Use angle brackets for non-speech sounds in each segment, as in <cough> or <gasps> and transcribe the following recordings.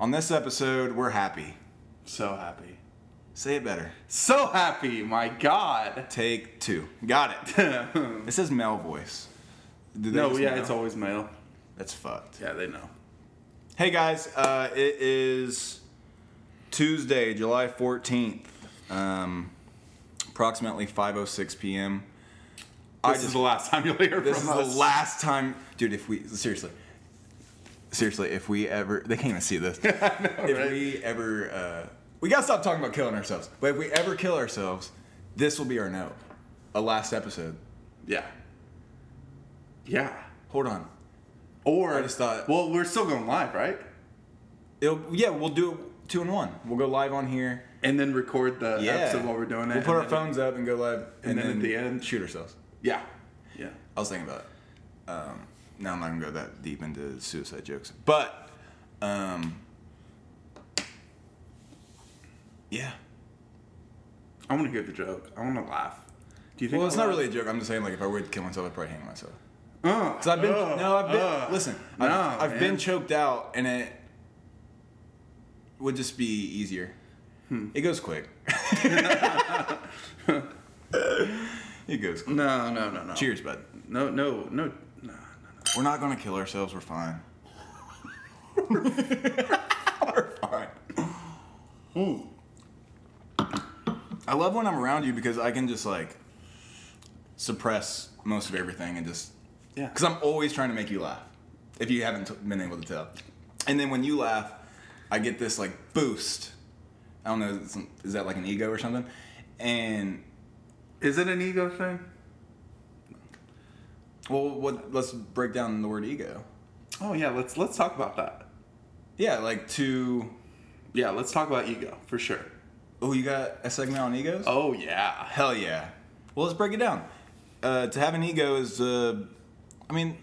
On this episode, we're happy. So happy. Say it better. So happy, my God. Take two. Got it. <laughs> it says male voice. Did they no, yeah, know? it's always male. That's fucked. Yeah, they know. Hey guys, uh, it is Tuesday, July 14th, um, approximately 5:06 p.m. I This is just- the last time you'll hear This is from us. the last time, dude. If we seriously, seriously, if we ever, they can't even see this. <laughs> if right? we ever, uh, we gotta stop talking about killing ourselves. But if we ever kill ourselves, this will be our note, a last episode. Yeah. Yeah. Hold on, Or I just thought- Well, we're still going live, right? it'll yeah, we'll do it two in one. We'll go live on here. And then record the Yeah, episode while we're doing it. We'll put our and phones up and go live, and, then then, at the end- shoot ourselves. Yeah. Yeah. I was thinking about it. Um, now I'm not gonna go that deep into suicide jokes, but um, yeah. I want to hear the joke. I want to laugh. Do you think? Well, it's I'll not laugh? really a joke. I'm just saying, like, if I were to kill myself, I'd probably hang myself. Uh, Cause I've been uh, no, I've been uh. listen. No, I've, I've been choked out, and it would just be easier. Hmm. It goes quick. <laughs> <laughs> it goes quick. No, no, no, no. Cheers, bud. No, no, no, no, no. We're not gonna kill ourselves. We're fine. <laughs> we're fine. I love when I'm around you because I can just like suppress most of everything and just Yeah. because I'm always trying to make you laugh. If you haven't t- been able to tell, and then when you laugh, I get this like boost. I don't know, is- is that like an ego or something? And Is it an ego thing? Well, what? Let's break down the word ego. Oh yeah, let's let's talk about that. Yeah, like to. Yeah, let's talk about ego for sure. Oh, you got a segment on egos? Oh yeah. Hell yeah. Well, let's break it down. Uh, to have an ego is, uh, I mean,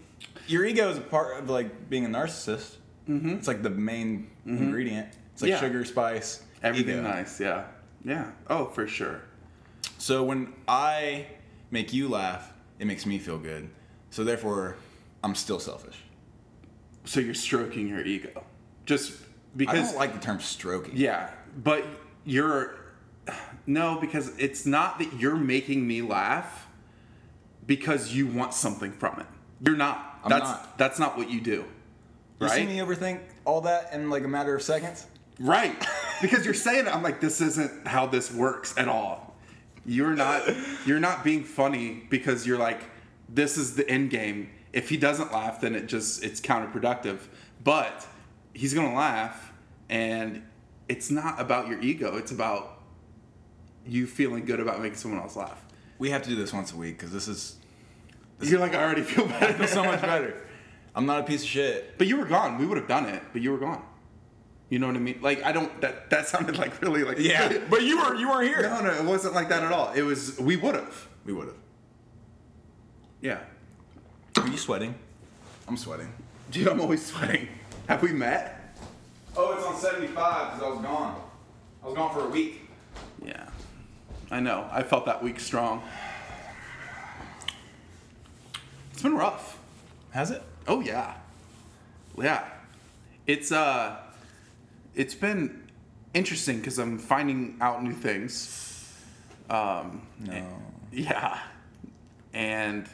your ego is a part of like being a narcissist. Mm-hmm. It's like the main ingredient. It's like Yeah. sugar, spice, Everything ego. nice. Yeah. Yeah. Oh, for sure. So when I make you laugh, it makes me feel good. So therefore, I'm still selfish. So you're stroking your ego, just because. I because. don't like the term stroking. Yeah, but you're no because it's not that you're making me laugh because you want something from it. You're not. I'm that's not. that's not what you do. You see Right? me overthink all that in like a matter of seconds? Right. Because you're saying it, I'm like, this isn't how this works at all. You're not you're not being funny because you're like, this is the end game. If he doesn't laugh, then it just it's counterproductive. But he's gonna laugh and it's not about your ego, it's about you feeling good about making someone else laugh. We have to do this once a week because this is You're like, I already feel better. so much better. I'm not a piece of shit. But you were gone. We would have done it, but you were gone. You know what I mean? Like I don't that that sounded like really like yeah. but you were you weren't here. No, no, it wasn't like that at all. It was we would have. We would have. Yeah. Are you sweating? I'm sweating. Dude, I'm always sweating. Have we met? Oh, it's on 75 because I was gone. I was gone for a week. Yeah. I know. I felt that week strong. It's been rough. Has it? Oh yeah. Yeah. It's uh it's been interesting because I'm finding out new things. Um No. yeah. And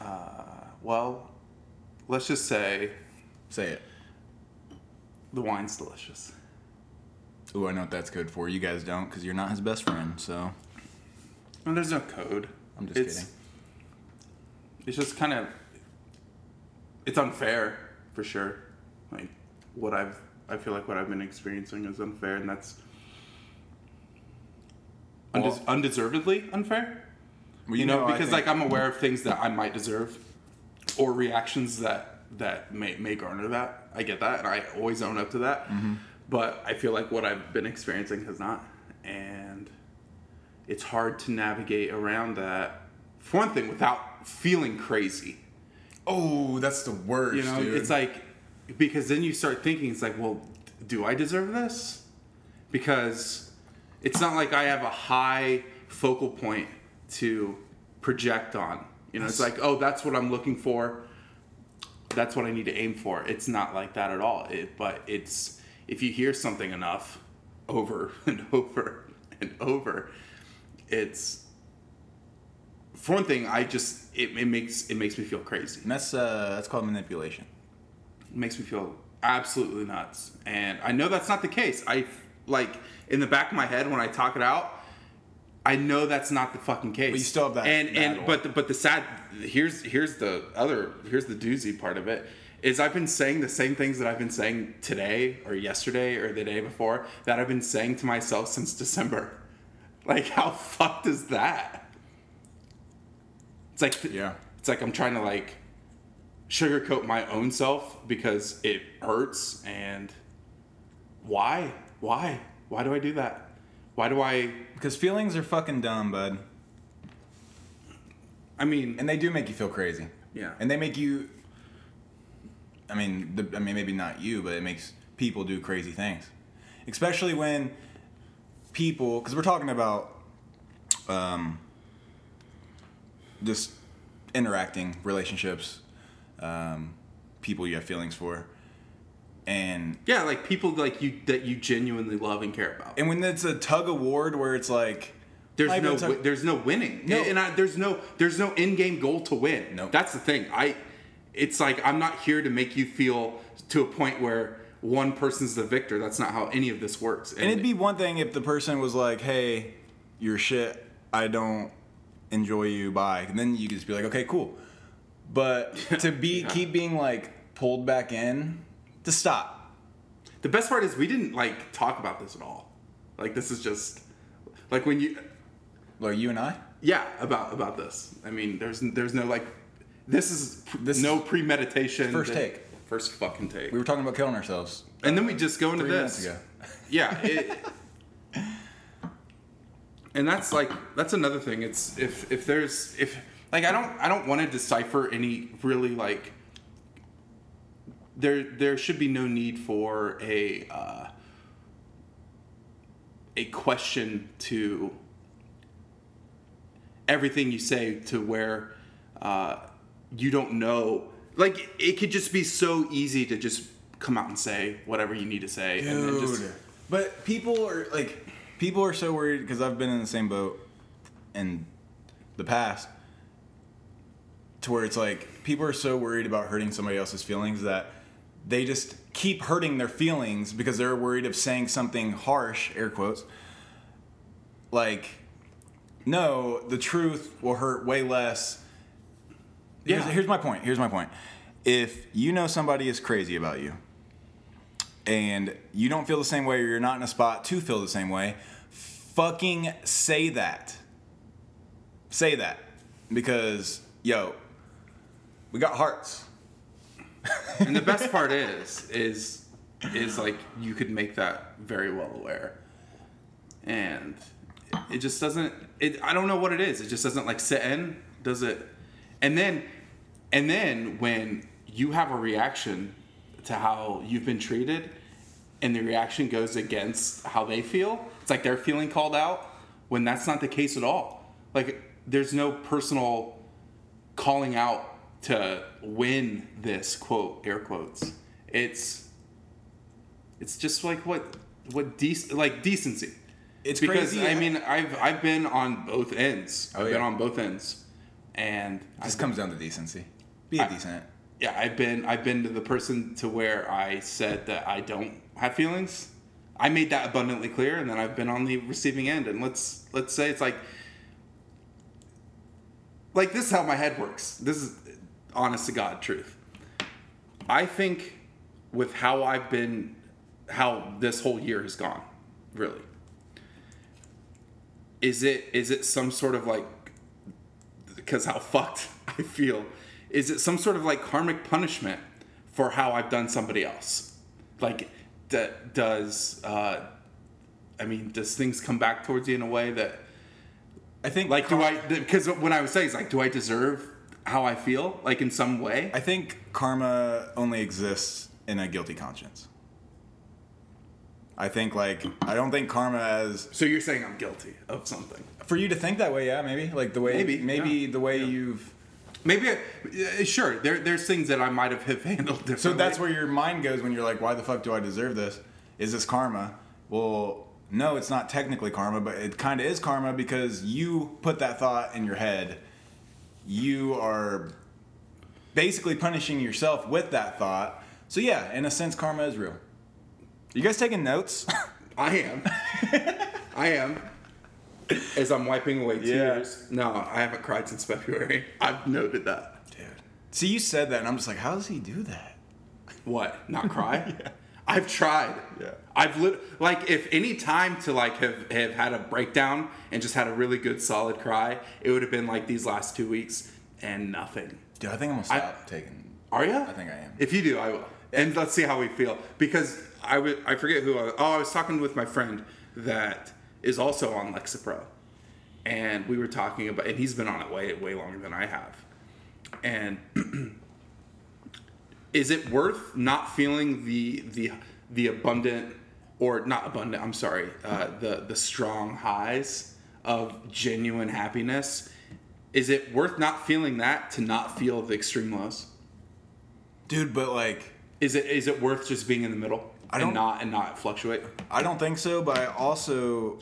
uh well, let's just say Say it. the wine's delicious. Ooh, I know what that's good for. You guys don't because you're not his best friend, so And there's no code. I'm just it's, kidding. It's just kind of it's unfair for sure. Like what I've I feel like what I've been experiencing is unfair, and that's undes- Well- undeservedly unfair. Well, You, know, I because think- like I'm aware of things that I might deserve, or reactions that that may may garner that. I get that, and I always own up to that. Mm-hmm. But I feel like what I've been experiencing has not, and it's hard to navigate around that. For one thing, without feeling crazy. Oh, that's the worst. You know, dude. it's like because then you start thinking, it's like, well, do I deserve this? Because it's not like I have a high focal point to project on. You know, it's like, oh, that's what I'm looking for. that's what I need to aim for. It's not like that at all. It, but it's if you hear something enough over <laughs> and over and over, it's for one thing. I just it, it makes it makes me feel crazy. And that's uh, that's called manipulation. It makes me feel absolutely nuts. And I know that's not the case. I like in the back of my head when I talk it out. I know that's not the fucking case. But you still have that And and but the, but the sad here's here's the other here's the doozy part of it is I've been saying the same things that I've been saying today or yesterday or the day before that I've been saying to myself since December. <laughs> Like how fucked is that? It's like Yeah. it's like I'm trying to like sugarcoat my own self because it hurts and why? Why? Why do I do that? Why do I Because feelings are fucking dumb, bud. I mean And they do make you feel crazy. Yeah. And they make you. I mean, the, I mean, maybe not you, but it makes people do crazy things, especially when people, because we're talking about, um, just interacting relationships, um, people you have feelings for, and yeah, like people like you that you genuinely love and care about. and when it's a tug of war where it's like, There's no tug- there's no winning. No. And I, there's no there's no end game goal to win. No. That's the thing. I it's like I'm not here to make you feel to a point where one person's the victor. That's not how any of this works. And it'd be one thing if the person was like, "Hey, you're shit. I don't enjoy you. Bye." And then you could just be like, "Okay, cool." But <laughs> to be Yeah. keep being like pulled back in, to stop. the best part is we didn't like talk about this at all. Like this is just like when you Like you and I. yeah about about this. I mean, there's there's no like this is This no premeditation. first that- take. First fucking take. We were talking about killing ourselves. and then we just go into three this. ago. Yeah. It, <laughs> and that's like that's another thing. It's if if there's if like I don't I don't want to decipher any really like there there should be no need for a uh, a question to everything you say to where uh, you don't know like it could just be so easy to just come out and say whatever you need to say and then just Dude. But people are like, people are so worried because I've been in the same boat in the past, to where it's like people are so worried about hurting somebody else's feelings that they just keep hurting their feelings because they're worried of saying something harsh, air quotes. Like, no, the truth will hurt way less. Here's, Yeah. here's my point. Here's my point. If you know somebody is crazy about you, and you don't feel the same way or you're not in a spot to feel the same way, fucking say that. Say that. Because, yo, we got hearts. <laughs> and the best part is is is like you could make that very well aware. And it just doesn't it i don't know what it is. It just doesn't like sit in does it? And then and then when you have a reaction to how you've been treated and the reaction goes against how they feel it's like they're feeling called out when that's not the case at all. Like there's no personal calling out to win this quote air quotes it's it's just like what what dec- like decency. It's because crazy. i mean i've i've been on both ends. Oh, i've been on both ends. And This I've- comes down to decency. Be a I- decent. yeah i've been i've been to the person to where i said that i don't have feelings. I made that abundantly clear and then i've been on the receiving end. And let's let's say it's like like this is how my head works. This is honest to god truth i think with how i've been how this whole year has gone really is it is it some sort of like because how <laughs> fucked I feel. Is it some sort of like karmic punishment for how I've done somebody else? Like, d- does uh, I mean, does things come back towards you in a way that, I think like, do I? Because when I was saying, it's like, do I deserve how I feel, like in some way? I think karma only exists in a guilty conscience. I think like I don't think karma as so you're saying I'm guilty of something? for you to think that way, yeah, maybe like the way Maybe, maybe yeah. the way Yeah. you've Maybe, uh, sure. There, there's things that I might have have handled differently. So that's where your mind goes when you're like, why the fuck do I deserve this? Is this karma? Well, no, it's not technically karma, but it kind of is karma because you put that thought in your head. You are basically punishing yourself with that thought. So, yeah, in a sense, karma is real. You guys taking notes? <laughs> I am. <laughs> I am. As I'm wiping away tears. Yeah. No, I haven't cried since February. I've noted that. Dude. See, you said that, and I'm just like, how does he do that? What? Not cry? <laughs> I've tried. Yeah. I've lit like if any time to like have have had a breakdown and just had a really good solid cry, it would have been like these last two weeks and nothing. Dude, I think I'm gonna stop taking. Are you? I think I am. If you do, I will. And let's see how we feel because I would I forget who I oh I was talking with my friend that is also on Lexapro, and we were talking about and he's been on it way way longer than I have, and <clears throat> is it worth not feeling the the the abundant or not abundant I'm sorry uh, the the strong highs of genuine happiness? Is it worth not feeling that to not feel the extreme lows? Dude, but like, Is it is it worth just being in the middle I and not and not fluctuate? I don't think so, but I also,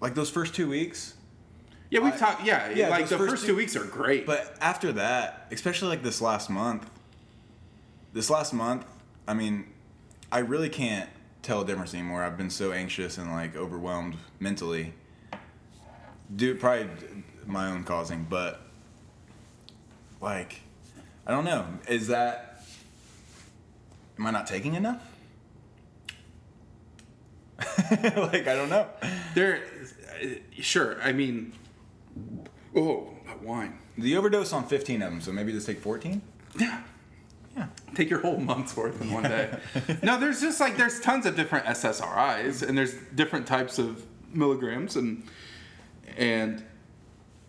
like, those first two weeks, Yeah, we've talked. Yeah, yeah, like the first first, two- two weeks are great. But after that, especially like this last month, this last month, I mean, I really can't tell a difference anymore. I've been so anxious and like overwhelmed mentally. Dude, probably my own causing, but like, I don't know. Is that, am I not taking enough? <laughs> like, I don't know. there, uh, sure. I mean, oh, that wine. The overdose on 15 of them, so maybe just take 14? Yeah, Yeah. take your whole month's worth in one day. <laughs> no, there's just like there's tons of different SSRIs and there's different types of milligrams and and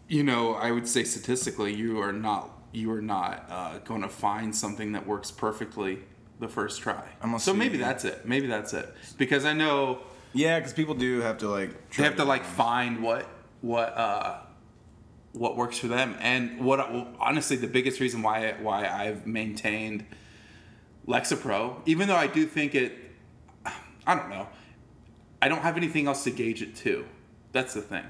you know I would say statistically you are not you are not uh, going to find something that works perfectly the first try. So maybe that's it. Maybe that's it because I know Yeah, because people do have to like. they have to like find what what uh what works for them and what honestly the biggest reason why why I've maintained Lexapro even though I do think it I don't know I don't have anything else to gauge it to that's the thing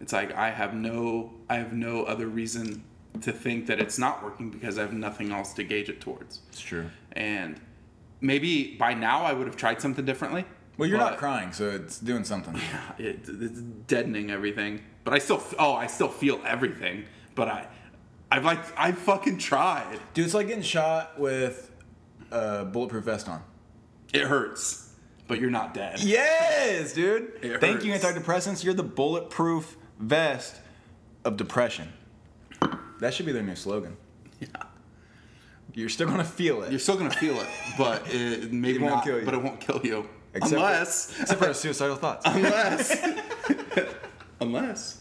it's like I have no I have no other reason to think that it's not working because I have nothing else to gauge it towards It's true. and maybe by now I would have tried something differently Well, you're not crying, so it's doing something. <laughs> it, it's deadening everything. But I still, oh, I still feel everything. But I, I've like, I fucking tried. Dude, it's like getting shot with a bulletproof vest on. It hurts, but you're not dead. Yes, dude. <laughs> It Thank you, antidepressants. You're the bulletproof vest of depression. That should be their new slogan. Yeah. You're still gonna feel it. You're still gonna feel it, but it <laughs> maybe It won't not. kill you. But it won't kill you Except for- unless, Except for suicidal thoughts. <laughs> unless, unless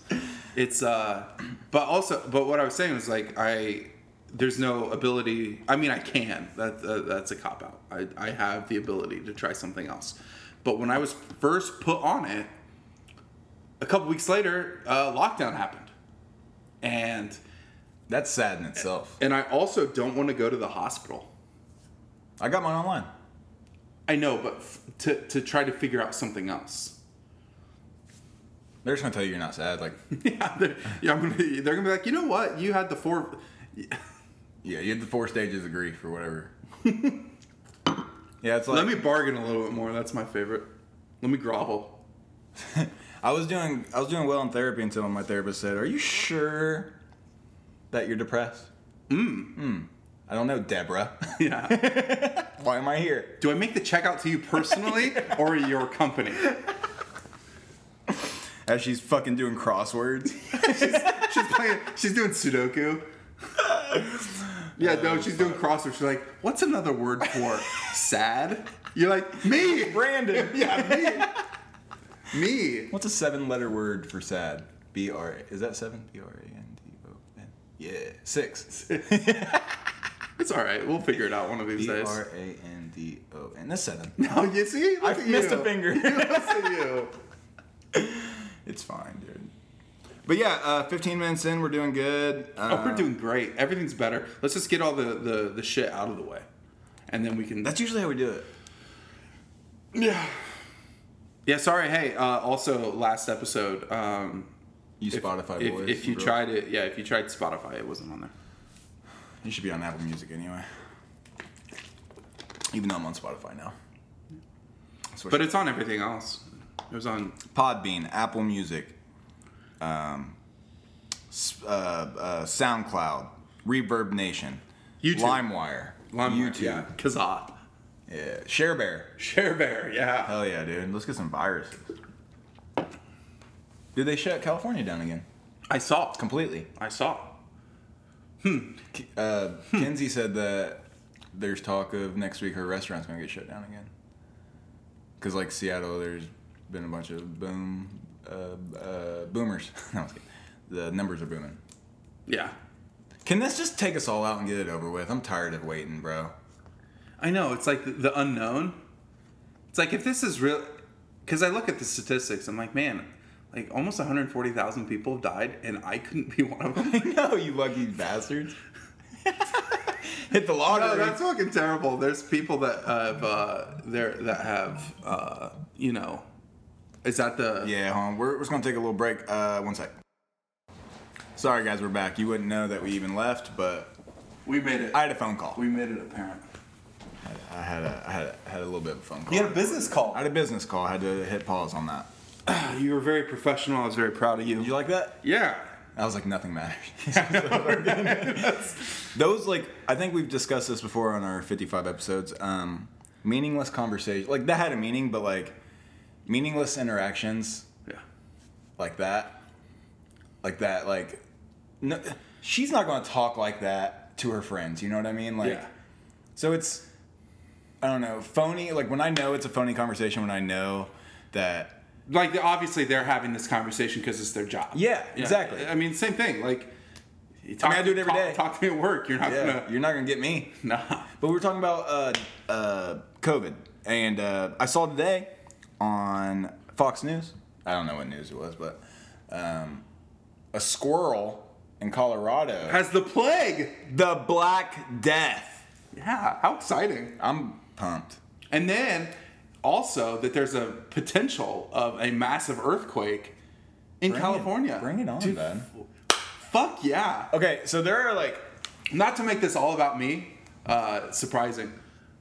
it's. uh But also, but what I was saying was like I. There's no ability. I mean, I can. That uh, that's a cop out. I I have the ability to try something else. But when I was first put on it, a couple weeks later, uh, lockdown happened, and That's sad in itself. and I also don't want to go to the hospital. I got mine online. I know, but f- to to try to figure out something else. They're just gonna tell you you're not sad. Like, <laughs> yeah, they're, yeah, I'm gonna. Be, they're gonna be like, you know what? You had the four. <laughs> yeah, you had the four stages of grief or whatever. <laughs> yeah, it's like Let me bargain a little bit more. That's my favorite. Let me grovel. I was doing I was doing well in therapy until my therapist said, "Are you sure that you're depressed?" Hmm. Hmm. I don't know, Deborah. Yeah. Why am I here? Do I make the check out to you personally or your company? As she's fucking doing crosswords. <laughs> She's playing. She's doing Sudoku. Yeah, no, oh, she's doing crosswords. She's like, "What's another word for <laughs> sad?" You're like, "Me, Brandon. <laughs> yeah, me, me." What's a seven-letter word for sad? B R. Is that seven? B R A N D O N. Yeah, six. It's all right. We'll figure it out one of these B days. R A N D O N. That's seven. No, you see? Look I at missed you. a finger. Look at you. It's fine, dude. But yeah, uh, 15 minutes in, we're doing good. Uh, Oh, we're doing great. Everything's better. Let's just get all the, the, the shit out of the way. And then we can. That's usually how we do it. yeah. Yeah, sorry. Hey, uh, also, last episode, um, You if, Spotify if, boys. if you bro. tried it, yeah, if you tried Spotify, it wasn't on there. You should be on Apple Music anyway. Even though I'm on Spotify now. But it's on everything else. It was on. Podbean, Apple Music, um, uh, uh, SoundCloud, Reverb Nation, YouTube. LimeWire, LimeWire, YouTube, Yeah. Kazaa. yeah, ShareBear. Share Bear, yeah. Hell yeah, dude. Let's get some viruses. Did they shut California down again? I saw. Completely. I saw. Uh, Kenzie said that there's talk of next week her restaurant's gonna get shut down again. Cause like Seattle, there's been a bunch of boom, uh, uh, boomers. <laughs> no. The numbers are booming. Yeah. Can this just take us all out and get it over with? I'm tired of waiting, bro. I know. It's like the, the unknown. It's like if this is real. Because I look at the statistics, I'm like, man, like almost 140,000 people have died, and I couldn't be one of them. <laughs> I know, you lucky bastards. <laughs> Hit the lottery. No, that's fucking terrible. There's people that have uh, there that have uh, you know, is that the yeah, hold on. We're, we're just gonna take a little break. Uh, one sec. Sorry, guys, we're back. You wouldn't know that we even left, but we made it. I had a phone call. we made it apparent. I had a, I had a, I had a little bit of a phone call. You had a business call. I had a business call. I had to hit pause on that. <clears throat> You were very professional. I was very proud of you. You like that? yeah. I was like, nothing matters. <laughs> <laughs> Those like, I think we've discussed this before on our 55 episodes. Um, meaningless conversation, like that had a meaning, but like meaningless interactions Yeah. like that, like that, like no, she's not going to talk like that to her friends. You know what I mean? Like, yeah. so it's, I don't know, phony. Like when I know it's a phony conversation, when I know that Like obviously they're having this conversation because it's their job. Yeah, exactly. I mean, same thing. Like, you talk, I do it every talk, day. Talk to me at work. You're not yeah, gonna. you're not gonna get me. <laughs> Nah. But we were talking about uh, uh, COVID, and uh, I saw today on Fox News. I don't know what news it was, but um, a squirrel in Colorado Has the plague. the Black Death. Yeah. How exciting. I'm pumped. And then also that there's a potential of a massive earthquake in Bring it- California. bring it on, Dude, Ben. Fuck yeah. Okay, so there are like Not to make this all about me, uh, surprising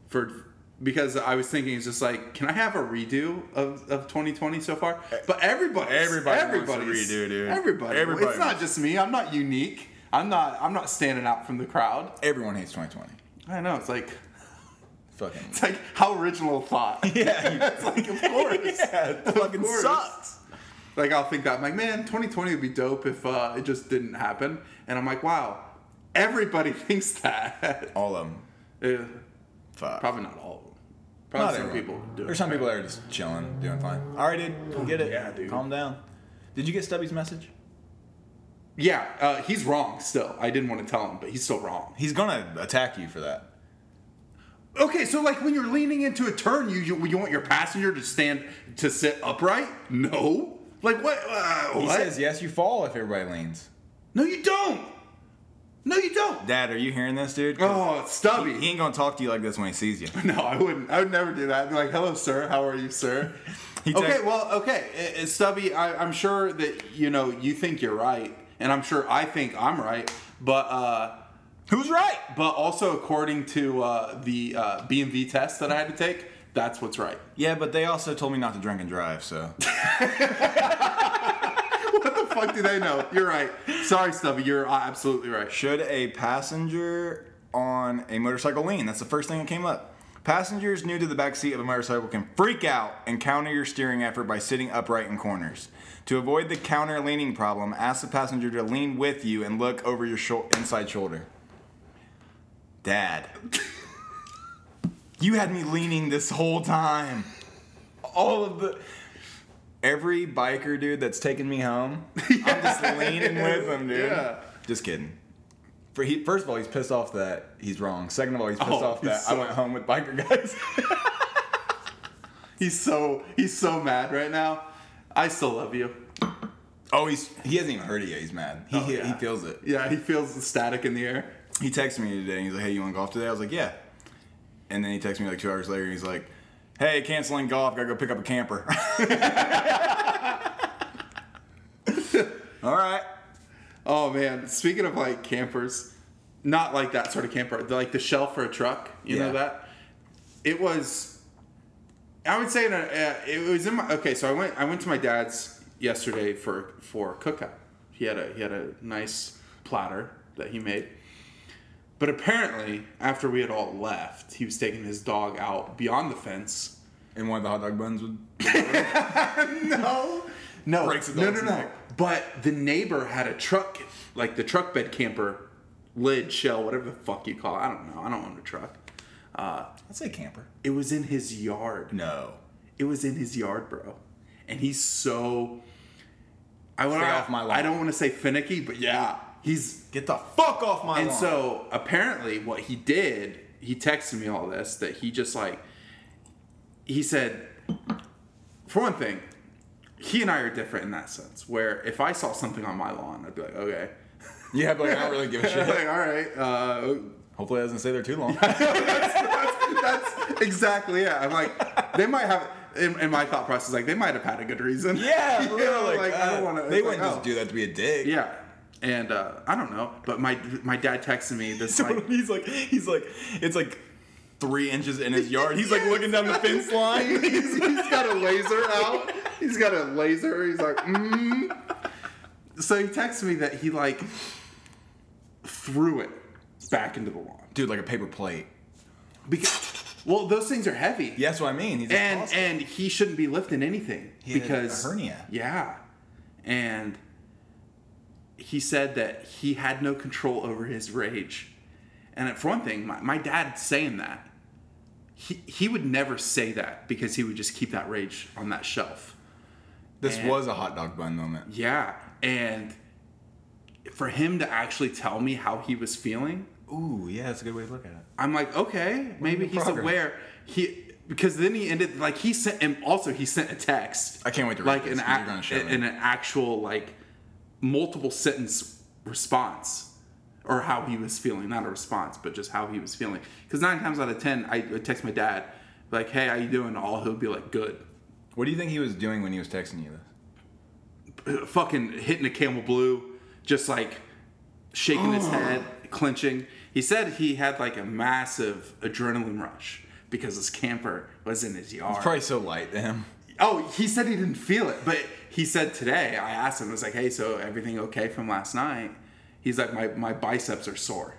for because I was thinking it's just like, can I have a redo of, of 2020 so far? But everybody, Everybody a redo, dude. Everybody, Everybody It's not just me. I'm not unique. I'm not. I'm not standing out from the crowd. everyone hates 2020. I know. It's like Fucking <laughs> it's like how original thought. <laughs> yeah, <laughs> it's like of course. yeah, it fucking course. sucks. Like I'll think that I'm like, man, 2020 would be dope if uh, it just didn't happen. And I'm like, wow, everybody thinks that. All of them. Eh, Fuck. probably not all. Probably Not some everyone. people do. There's some people that are just chilling, doing fine. All right, dude, get it. Yeah, dude. Calm down. Did you get Stubby's message? Yeah, uh, he's wrong still. I didn't want to tell him, but he's still wrong. He's gonna attack you for that. Okay, so like when you're leaning into a turn, you you, you want your passenger to stand to sit upright? No. Like what? Uh, He what? says yes, you fall if everybody leans. no, you don't. No, you don't. Dad, are you hearing this, dude? Oh, stubby. he ain't gonna talk to you like this when he sees you. <laughs> No, I wouldn't. I would never do that. I'd be like, "Hello, sir. How are you, sir?" <laughs> He okay, well, okay, Stubby. I, I'm sure that you know you think you're right, and I'm sure I think I'm right. But uh, Who's right? but also according to uh, the uh, BMV test that I had to take, that's what's right. Yeah, but they also told me not to drink and drive, so. <laughs> fuck do they know? You're right. Sorry, Stubby. You're absolutely right. Should a passenger on a motorcycle lean? That's the first thing that came up. Passengers new to the back seat of a motorcycle can freak out and counter your steering effort by sitting upright in corners. To avoid the counter leaning problem, ask the passenger to lean with you and look over your shou- inside shoulder. Dad, <laughs> you had me leaning this whole time. All of the. Every biker dude that's taking me home, <laughs> I'm just leaning with them, dude. Yeah. Just kidding. For he, first of all, he's pissed off that he's wrong. Second of all, he's pissed Oh, off that he's I went home with biker guys. <laughs> He's so he's so mad right now. I still love you. Oh, he's he hasn't even heard it yet. He's mad. He Oh, he, yeah. he feels it. Yeah, he feels the static in the air. He texted me today. and He's like, "Hey, you want to golf today?" I was like, "Yeah." And then he texted me like two hours later. and He's like, "Hey, canceling golf. Gotta go pick up a camper." <laughs> All right. Oh man, speaking of like campers, not like that sort of camper, like the shell for a truck. You know that? It was. I would say in a, uh, it was in my okay. So I went I went to my dad's yesterday for for cookout. He had a he had a nice platter that he made. But apparently, after we had all left, he was taking his dog out beyond the fence. And one of the hot dog buns would. <laughs> no, no, Breaks the no, no, no. neck. But the neighbor had a truck, like the truck bed camper, lid shell, whatever the fuck you call it. I don't know. I don't own a truck. Uh, I'd say camper. it was in his yard. No. It was in his yard, bro. And he's so. I want Stay off my lawn. I don't want to say finicky, but yeah, he's Get the fuck off my lawn. and lawn. so apparently, what he did, he texted me all this that he just like, he said, for one thing, he and I are different in that sense. Where if I saw something on my lawn, I'd be like, okay, <laughs> yeah, but like, I don't really give a <laughs> shit. like, all right, uh, Hopefully, it doesn't stay there too long. <laughs> that's exactly it. I'm like, they might have. In, in my thought process, like they might have had a good reason. yeah, You know, real. Like, like, I don't uh, want to. They wouldn't just do that to be a dick. Yeah, and uh, I don't know, but my my dad texted me this <laughs> like. he's like, he's like, it's like three inches in his yard. He's like <laughs> looking down the fence line. <laughs> he's, he's got a laser out. He's got a laser. He's like, mm. So he texted me that he like threw it back into the lawn Dude, like a paper plate. because, well, those things are heavy, Yeah, that's what I mean. He's and and he shouldn't be lifting anything He had a because hernia. Yeah, and he said that he had no control over his rage, and for one thing, my, my dad saying that. He, he would never say that because he would just keep that rage on that shelf. this and- was a hot dog bun moment. Yeah, and for him to actually tell me how he was feeling, Ooh, yeah, that's a good way to look at it. I'm like, okay, maybe he's progress. aware. He because then he ended like he sent and also he sent a text. I can't wait to read like this, an 'cause you're ac- gonna show me. an actual like multiple sentence response or how he was feeling, not a response, but just how he was feeling. Because nine times out of ten, I would text my dad like, "Hey, how you doing?" All he'll be like, "Good." What do you think he was doing when he was texting you this? Uh, fucking hitting a camel blue, just like shaking his <gasps> head, clenching. He said he had like a massive adrenaline rush because his camper was in his yard. It's probably so light to him. Oh, he said he didn't feel it, but he said today. I asked him, I was like, "Hey, so everything okay from last night?" He's like, "My my biceps are sore,"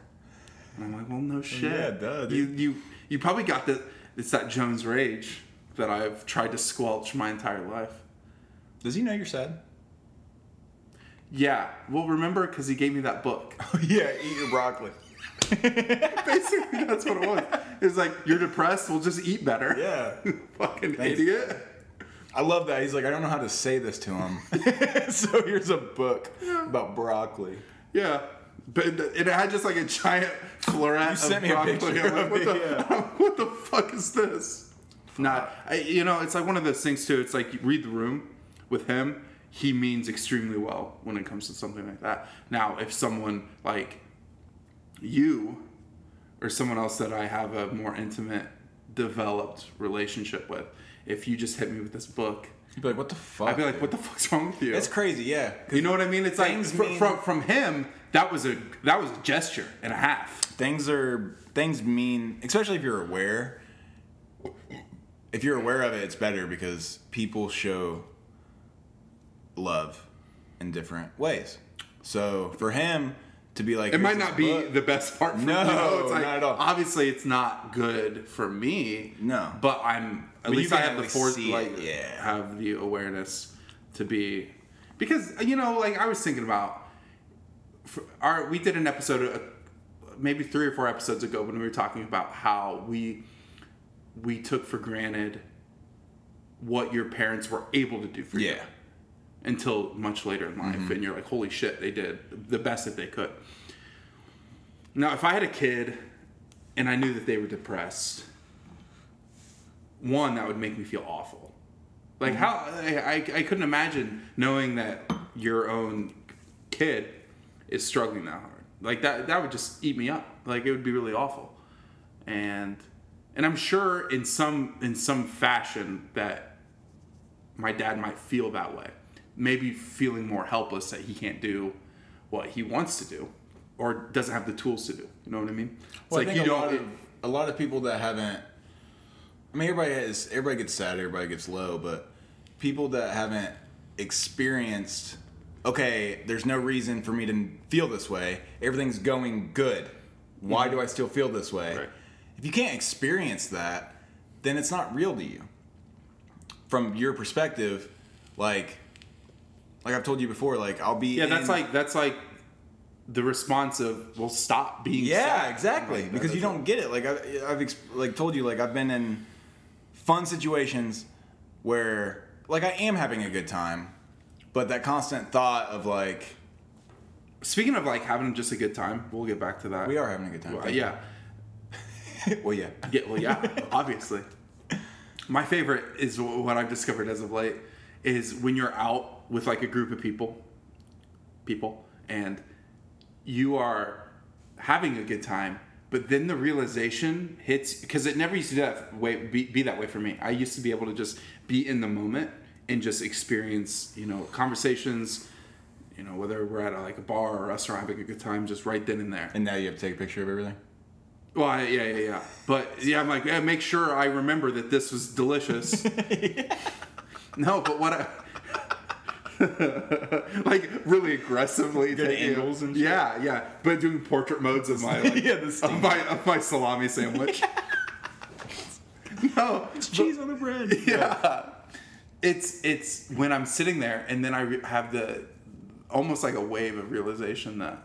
and I'm like, "Well, no shit. yeah, duh, You dude. you you probably got the it's that Jones rage that I've tried to squelch my entire life." Does he know you're sad? Yeah, well, remember because he gave me that book. <laughs> Oh, yeah, eat your broccoli. <laughs> Basically, that's what it was. It's like you're depressed. We'll just eat better. Yeah. <laughs> Fucking Thanks. idiot. I love that. He's like, I don't know how to say this to him. <laughs> so here's a book about broccoli. Yeah, but it had just like a giant floret. You of sent me a broccoli. picture like, of what the, yeah. <laughs> what the fuck is this? Not, I, you know, it's like one of those things too. It's like read the room with him. He means extremely well when it comes to something like that. Now, if someone like you or someone else that I have a more intimate, developed relationship with, if you just hit me with this book, He'd be like, what the fuck? I'd be like, "What the fuck's wrong with you?" It's crazy, yeah. You know what I mean? It's like fr- mean- from from him, that was a that was a gesture and a half. things are things mean especially if you're aware if you're aware of it it's better because people show love in different ways so for him to be like It might not be book," the best part for No, you. know? It's like, not at all. Obviously, it's not good for me. No. but I'm at least I have the force, like yeah. have the awareness to be because you know, like I was thinking about our we did an episode uh, maybe three or four episodes ago when we were talking about how we we took for granted what your parents were able to do for you yeah until much later in life Mm-hmm. and you're like holy shit they did the best that they could now if i had a kid and i knew that they were depressed one that would make me feel awful like how I, I, I couldn't imagine knowing that your own kid is struggling that hard. Like that that would just eat me up. Like it would be really awful. And and I'm sure in some in some fashion that my dad might feel that way. Maybe feeling more helpless that he can't do what he wants to do or doesn't have the tools to do. You know what I mean? It's Well, I think a lot of a lot of people that haven't. I mean, everybody has. Everybody gets sad. Everybody gets low. But people that haven't experienced. Okay, there's no reason for me to feel this way. Everything's going good. Why mm-hmm. do I still feel this way? Right. If you can't experience that, then it's not real to you. From your perspective, like, like I've told you before, like I'll be. Yeah, that's in- like that's like the response of well stop being Yeah, sad. exactly. Like, because you don't get it. Like I, I've ex- like told you, like I've been in fun situations where like I am having a good time, but that constant thought of like Speaking of like having just a good time, we'll get back to that. we are having a good time. Well, yeah. <laughs> well, yeah. Yeah, well, yeah, obviously. My favorite is wh- what I've discovered as of late is when you're out with like a group of people, people, and you are having a good time, but then the realization hits because it never used to that way be, be that way for me. I used to be able to just be in the moment and just experience, you know, conversations. You know, whether we're at a, like a bar or a restaurant having a good time, just right then and there. And now you have to take a picture of everything. Well, I, yeah, yeah, yeah. But yeah, I'm like, yeah, make sure I remember that this was delicious. <laughs> No, but what I. <laughs> like really aggressively Good taking- angles and shit. yeah yeah but doing portrait modes of my <laughs> like, Yeah, the of my of my salami sandwich <laughs> no it's Cheese on the bread. yeah it's it's when i'm sitting there and then i re- have the almost like a wave of realization that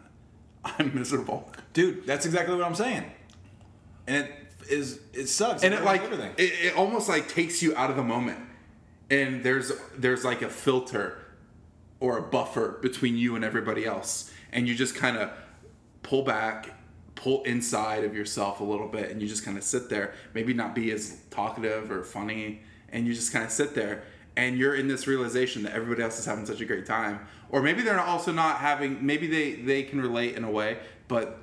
i'm miserable Dude, that's exactly what I'm saying. And it is it sucks. and it like everything. it, it almost like takes you out of the moment and there's there's like a filter or a buffer between you and everybody else. And you just kind of pull back pull inside of yourself a little bit and you just kind of sit there maybe not be as talkative or funny and you just kind of sit there. And you're in this realization that everybody else is having such a great time. Or maybe they're also not having maybe they they can relate in a way but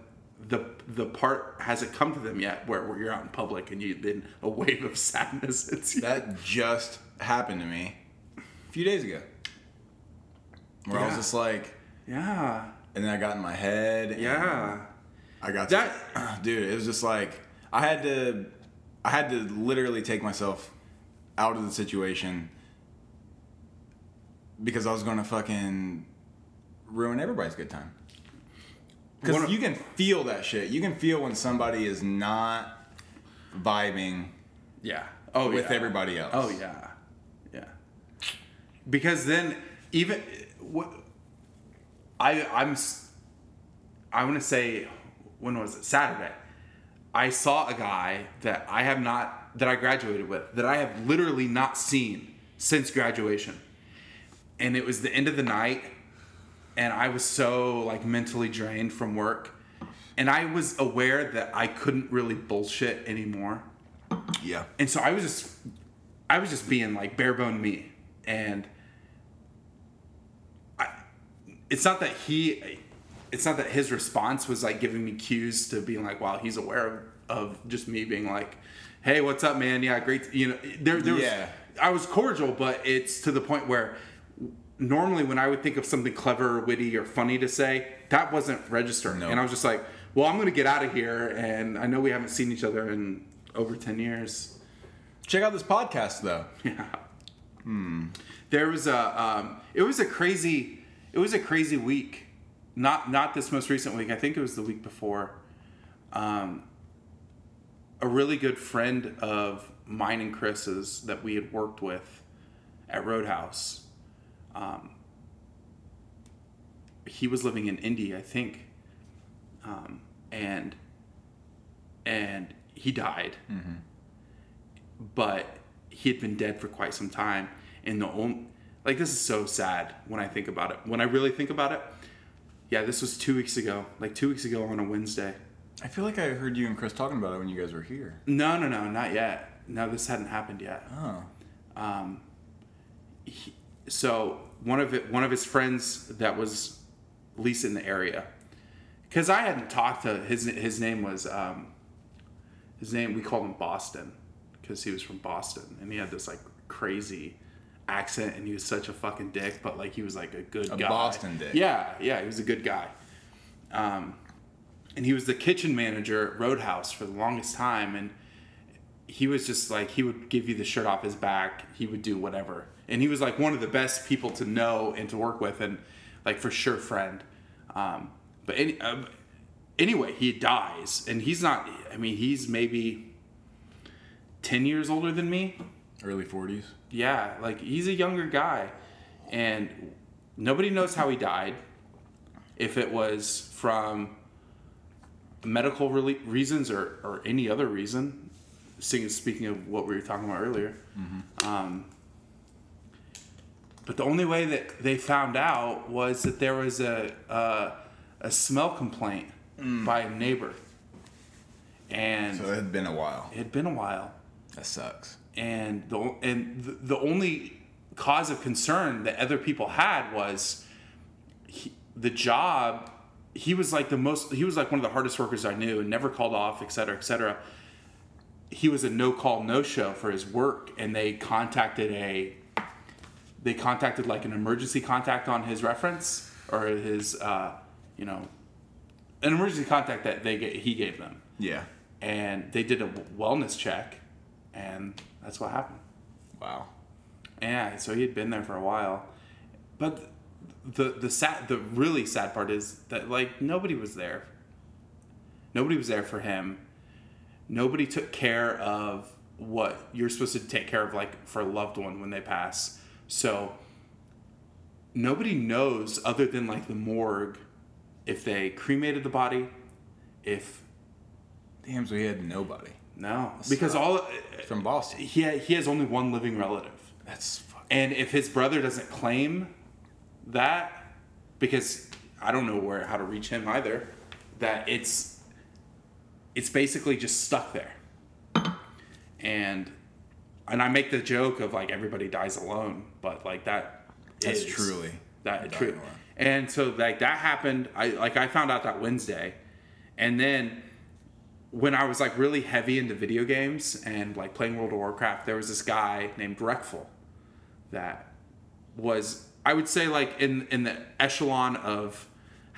the the part hasn't come to them yet where, where you're out in public and you've been a <laughs> wave of sadness that just happened to me a few days ago. Where I was just like, yeah and then I got in my head. and yeah I got That- to, <clears throat> dude. It was just like I had to, I had to literally take myself out of the situation because I was gonna fucking ruin everybody's good time. Because you can feel that shit. You can feel when somebody is not vibing yeah oh with yeah. everybody else. Oh yeah, yeah. Because then even what I I'm I want to say when was it Saturday? I saw a guy that I have not that I graduated with that I have literally not seen since graduation, and it was the end of the night, and I was so like mentally drained from work. And I was aware that I couldn't really bullshit anymore Yeah. and so I was just, I was just being like bare bone me, and it's not that he, it's not that his response was like giving me cues to being like, wow, he's aware of, of just me being like, hey, what's up, man? Yeah, great. You know, there, there was, Yeah. I was cordial, but it's to the point where normally when I would think of something clever, or witty, or funny to say, that wasn't registering, No. and I was just like, well, I'm gonna get out of here, and I know we haven't seen each other in over ten years. Check out this podcast though. <laughs> Yeah. hmm There was a um, it was a crazy it was a crazy week. Not not this most recent week. I think it was the week before. Um, a really good friend of mine and Chris's that we had worked with at Roadhouse. Um, he was living in Indy, I think, um, and and he died but he had been dead for quite some time and the only like this is so sad when i think about it when i really think about it yeah this was two weeks ago like two weeks ago on a wednesday I feel like I heard you and Chris talking about it when you guys were here. no no no not yet no this hadn't happened yet Oh. um, he, so one of it, one of his friends that was at least in the area, because I hadn't talked to his his name was um, his name we called him Boston because he was from Boston and he had this like crazy accent and he was such a fucking dick, but like he was like a good guy. A guy. Boston dick. Yeah, yeah, he was a good guy. Um, and he was the kitchen manager at Roadhouse for the longest time, and he was just like he would give you the shirt off his back. He would do whatever, and he was like one of the best people to know and to work with, and like for sure friend. Um, but any, uh, anyway, he dies, and he's not. I mean, he's maybe ten years older than me. Early 40s. Yeah, like he's a younger guy, and nobody knows how he died. If it was from medical rele- reasons or, or any other reason, speaking of what we were talking about earlier. Um, but the only way that they found out was that there was a a, a smell complaint by a neighbor, and So it had been a while. it had been a while That sucks. And the and the, the only cause of concern that other people had was he, the job he was like the most he was like one of the hardest workers i knew and never called off et cetera et cetera he was a no call no show for his work and they contacted a they contacted like an emergency contact on his reference or his uh, you know an emergency contact that they ga- he gave them Yeah. and they did a wellness check and that's what happened. Wow. yeah so he had been there for a while. But the the sad the really sad part is that like nobody was there. Nobody was there for him. Nobody took care of what you're supposed to take care of like for a loved one when they pass. So nobody knows other than like the morgue if they cremated the body if Damn, so he had nobody. No because all From Boston. he he has only one living relative That's fucking. and if his brother doesn't claim that because i don't know where how to reach him either that it's it's basically just stuck there and and i make the joke of like everybody dies alone but like that That's is- truly that true alone. and so like that happened i like i found out that wednesday and then when i was like really heavy into video games and like playing world of warcraft there was this guy named Reckful that was i would say like in in the echelon of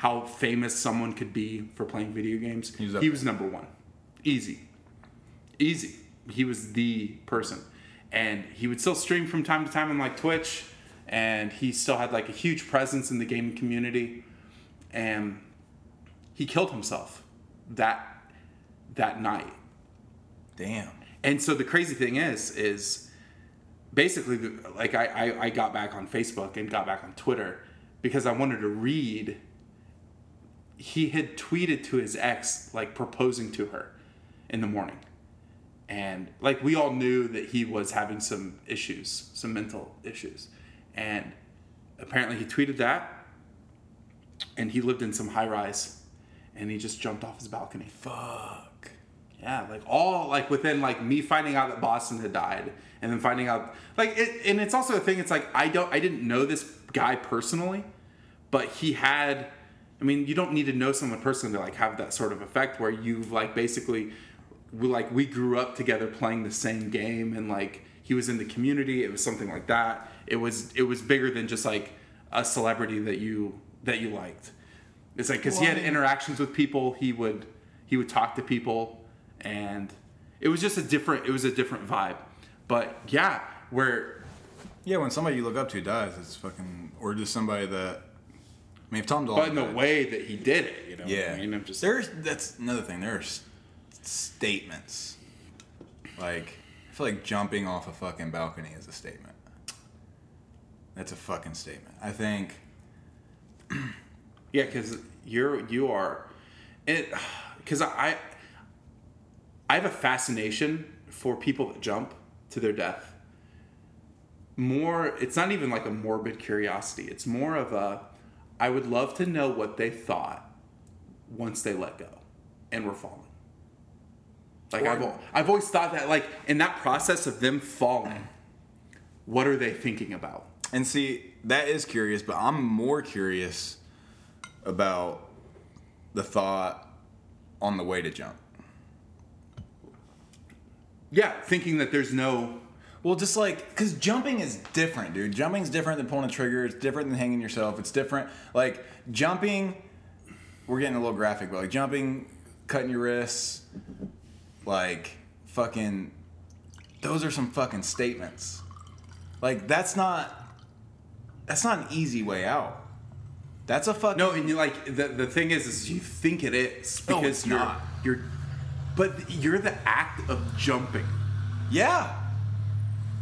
how famous someone could be for playing video games He was he was number one. Easy. Easy. He was the person. And he would still stream from time to time on like twitch and he still had like a huge presence in the gaming community. And he killed himself that that night. Damn. and so the crazy thing is is basically like I, I i got back on facebook and got back on twitter because i wanted to read. He had tweeted to his ex like proposing to her in the morning. And like we all knew that he was having some issues some mental issues. And apparently he tweeted that and he lived in some high rise and he just jumped off his balcony. Fuck. Yeah, like all like within like me finding out that Boston had died, and then finding out like it, and it's also a thing. It's like I don't, I didn't know this guy personally, but he had. I mean, you don't need to know someone personally to like have that sort of effect where you've like basically, we like we grew up together playing the same game, and like he was in the community. It was something like that. It was it was bigger than just like a celebrity that you that you liked. It's like because he had interactions with people. He would he would talk to people, and it was just a different. It was a different vibe. But yeah, where Yeah, when somebody you look up to dies, it's fucking, or just somebody that. I mean, if Tom but in the died- way that he did it, you know. Yeah. I mean, I'm just There's that's another thing. There's statements. Like I feel like jumping off a fucking balcony is a statement. That's a fucking statement. I think Yeah, because you're you are, it because I I have a fascination for people that jump to their death. More, it's not even like a morbid curiosity. It's more of a I would love to know what they thought once they let go and were falling. Like I've, I've always thought that like in that process of them falling, what are they thinking about? And see, that is curious, but I'm more curious about the thought on the way to jump. Yeah, thinking that there's no. Well, just like, because jumping is different, dude. Jumping's different than pulling a trigger. It's different than hanging yourself. It's different. Like, jumping, we're getting a little graphic, but like jumping, cutting your wrists, like, fucking, those are some fucking statements. Like, that's not, that's not an easy way out. That's a fucking. No, and you like the the thing is, is you think it is No, because it's you're not. you're, but you're the act of jumping. Yeah.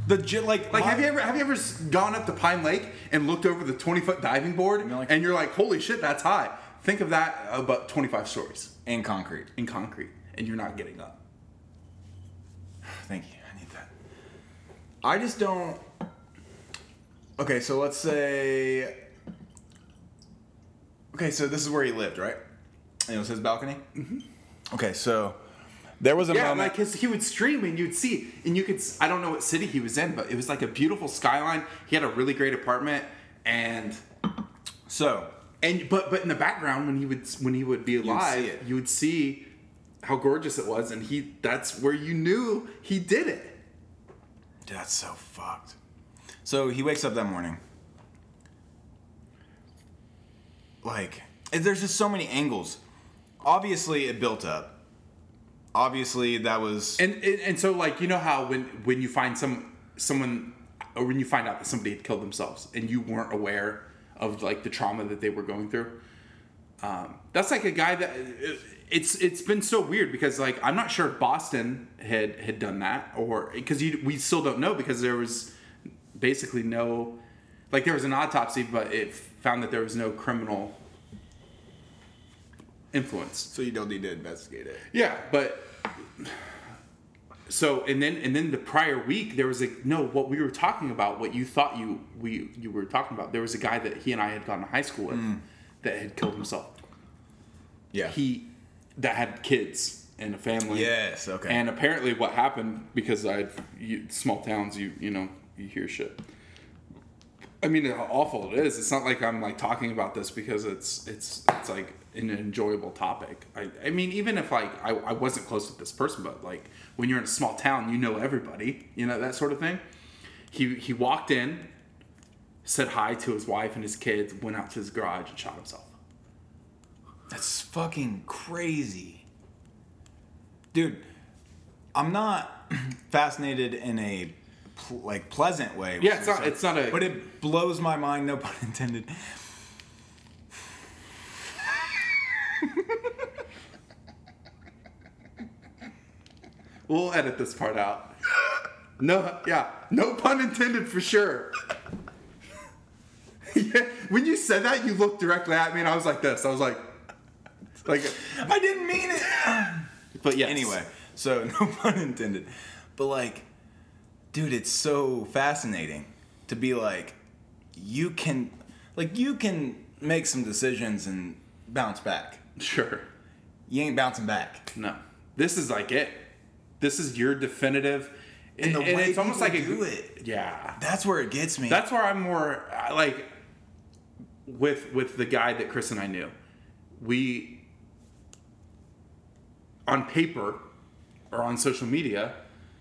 The like Like, have you ever have you ever gone up to Pine Lake and looked over the twenty foot diving board you're like- and you're like, holy shit, that's high. Think of that about twenty five stories in concrete? in concrete, and you're not getting up. <sighs> Thank you. I need that. I just don't. Okay, so let's say. Okay, so this is where he lived, right? And it was his balcony. Mm-hmm. Okay, so there was a Yeah, moment. like his, he would stream and you'd see, and you could. I don't know what city he was in, but it was like a beautiful skyline. He had a really great apartment, and so and but but in the background when he would when he would be it. you would see how gorgeous it was, and he that's where you knew he did it. Dude, that's so fucked. So he wakes up that morning. Like, eh, there's just so many angles. Obviously, it built up. Obviously, that was. And, and and so like you know how when when you find some someone or when you find out that somebody had killed themselves and you weren't aware of like the trauma that they were going through. Um, that's like a guy that it's it's been so weird because like I'm not sure if Boston had had done that or because we still don't know because there was basically no like there was an autopsy but it found that there was no criminal influence. so you don't need to investigate it. Yeah, but so and then and then the prior week there was a no what we were talking about what you thought you we you were talking about there was a guy that he and I had gone to high school with mm. that had killed himself. Yeah. He that had kids and a family. Yes, okay. And apparently what happened because I you, small towns you you know you hear shit. I mean how awful it is. It's not like I'm like talking about this because it's it's it's like an enjoyable topic. I, I mean even if like I, I wasn't close with this person, but like when you're in a small town, you know everybody, you know that sort of thing. He he walked in, said hi to his wife and his kids, went out to his garage and shot himself. That's fucking crazy. Dude, I'm not <clears throat> fascinated in a pl- like pleasant way. Yeah, it's not- it's not a- But it blows my mind, no pun intended. We'll edit this part out. No, yeah, no pun intended for sure. yeah, <laughs> when you said that, you looked directly at me, and I was like this. I was like, like, I didn't mean it. but yeah. anyway, so <laughs> no pun intended. But like, dude, it's so fascinating to be like, you can, like, you can make some decisions and bounce back. sure. You ain't bouncing back. No, this is like it. This is your definitive. And the way it's almost like people a do it. Yeah, That's where it gets me. That's where I'm more like with with the guy that Chris and I knew. We on paper or on social media,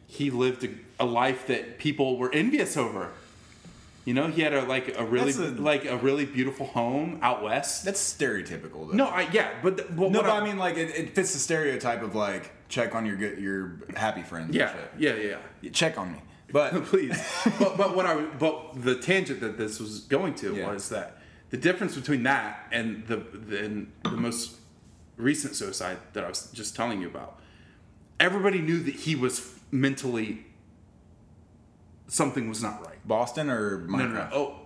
he lived a, a life that people were envious over. You know, he had a like a really a- like a really beautiful home out west. That's stereotypical, though. no, I yeah, but the, but no, but I- I mean, like, it, it fits the stereotype of like check on your good, your happy friends. yeah, yeah, yeah. Yeah, check on me. But <laughs> please. <laughs> but but what I but the tangent that this was going to Yeah. was that the difference between that and the the, and the most recent suicide that I was just telling you about. Everybody knew that he was mentally something was not right. Boston or Minecraft? No, no, no. Oh,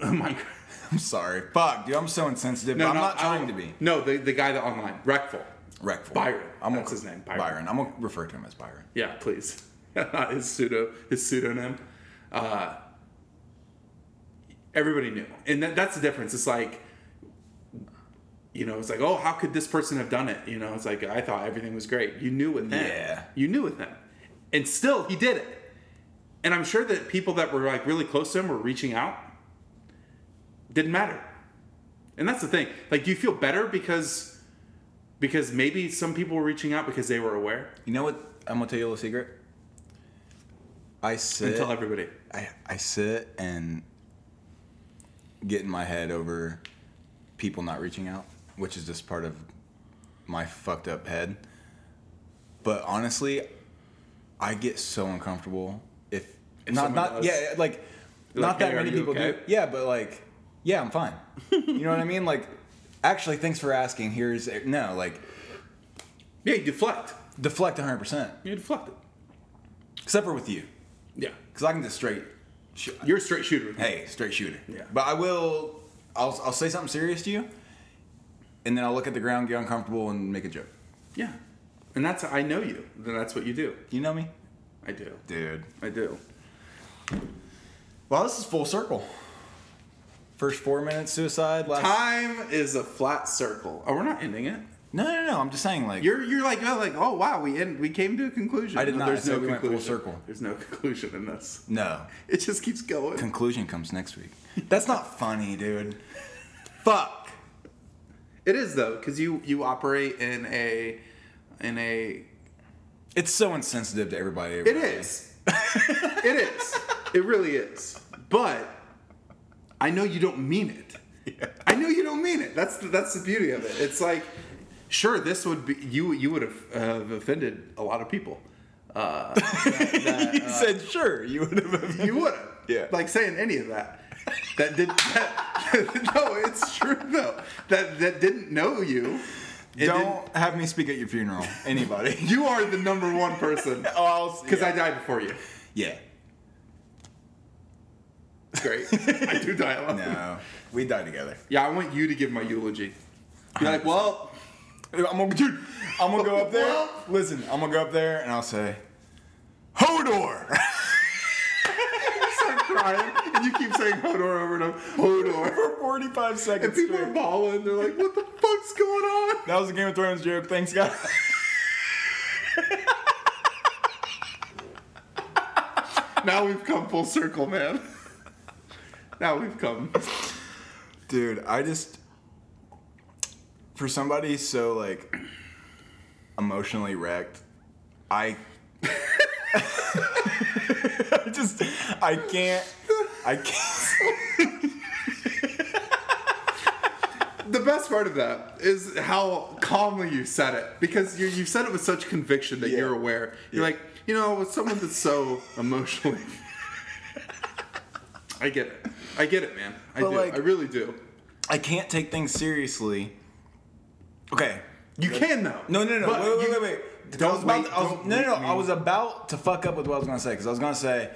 <laughs> Minecraft. I'm sorry. Fuck, dude, I'm so insensitive. but I'm not trying to be. No, the the guy that online, Reckful. Reckful. Byron. I'm That's gonna- his name, Byron. Byron. I'm gonna refer to him as Byron. Yeah, please. <laughs> his pseudo his pseudonym. Uh, everybody knew, and that, that's the difference. It's like, you know, it's like, oh, how could this person have done it? You know, it's like I thought everything was great. You knew with them. Yeah. You knew with him, and still he did it. And I'm sure that people that were like really close to him were reaching out didn't matter. And that's the thing. Like, do you feel better because because maybe some people were reaching out because they were aware? You know what? I'm gonna tell you a little secret. I sit. And tell everybody. I, I sit and get in my head over people not reaching out, which is just part of my fucked up head. But honestly, I get so uncomfortable if, If not not does. yeah like not like, that "Hey, many people okay?" do. Yeah, but like yeah, I'm fine. you know what I mean? Like actually, thanks for asking. Here's no like Yeah, you deflect. deflect 100 percent You deflect it. except for with you Yeah. because I can just straight. Sh- You're a straight shooter. hey, straight shooter. Yeah. But I will. I'll I'll say something serious to you, and then I'll look at the ground, get uncomfortable, and make a joke. Yeah. And that's I know you. Then that's what you do. You know me, I do. dude. I do. Well, this is full circle. First four minutes suicide. Last. Time is a flat circle. Oh, we're not ending it. No, no, no. I'm just saying like. You're you're like oh, like oh wow we end we came to a conclusion. I did not. I There's said no we went full conclusion. circle. There's no <laughs> conclusion in this. no. It just keeps going. Conclusion comes next week. That's not funny, dude. Fuck. It is though because you you operate in a in a. It's so insensitive to everybody. It everybody. is. it is. It really is. But I know you don't mean it. I know you don't mean it. That's the, that's the beauty of it. It's like, sure, this would be you. You would have, have offended a lot of people. Uh, that- that, <laughs> you uh, said sure. You would have. you would have. Yeah. Like saying any of that. That did. That, <laughs> no, it's true though. That that didn't know you. It Don't have me speak at your funeral. Anybody. <laughs> You are the number one person. <laughs> oh, Because I died before you. Yeah. It's great. <laughs> I do die alone. No, we die together. Yeah, I want you to give my eulogy. Be like, well, I'm gonna, dude, I'm gonna go up there. Listen, I'm gonna go up there and I'll say, Hodor. Start crying, and you keep saying Hodor over and over. Hodor. For 45 seconds. And seconds. people are straight. bawling. They're like, what the fuck's going on? That was a Game of Thrones joke. Thanks, guys. Now we've come full circle, man. Now we've come. Dude, I just for somebody so like emotionally wrecked, I <laughs> I just I can't I can't The best part of that is how calmly you said it because you you said it with such conviction that Yeah. you're aware. You're Yeah. like, you know, with someone that's so emotionally. <laughs> I get it. I get it, man. I But, do. like- I really do. I can't take things seriously. Okay. You can though. No, no, no. Wait, wait, wait, wait. Don't I was about wait, to- I was- don't no, no, no. I was about to fuck up with what I was gonna say because I was gonna say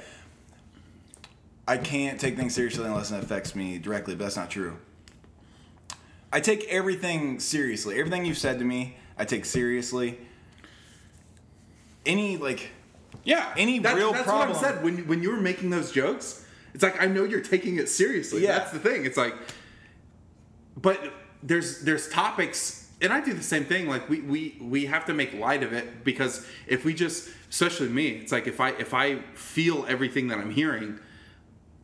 I can't take things seriously unless it affects me directly, but that's not true. I take everything seriously. Everything you've said to me, I take seriously. Any like Yeah, Any that- real that's problem- what I said when when you were making those jokes. It's like I know you're taking it seriously. Yeah. That's the thing. It's like, but there's there's topics, and I do the same thing. Like we we we have to make light of it because if we just, especially me, it's like if I if I feel everything that I'm hearing.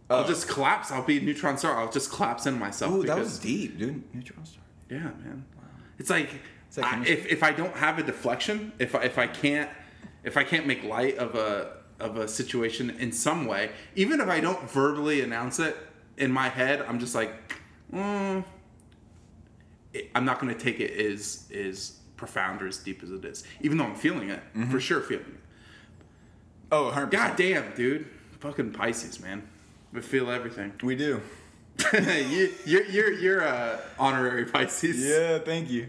I'll Oh. just collapse. I'll be a neutron star. I'll just collapse in myself. Ooh, that was deep, dude. Neutron star. yeah, man. Wow. It's like that I, if if I don't have a deflection, if I, if I can't if I can't make light of a of a situation in some way, even if I don't verbally announce it in my head, I'm just like, mm, it- I'm not going to take it as as profound or as deep as it is, even though I'm feeling it Mm-hmm. for sure, feeling it. Oh, 100%. God damn, dude, fucking Pisces, man, we feel everything. We do. <laughs> you, you're you're you're a honorary Pisces. Yeah, thank you.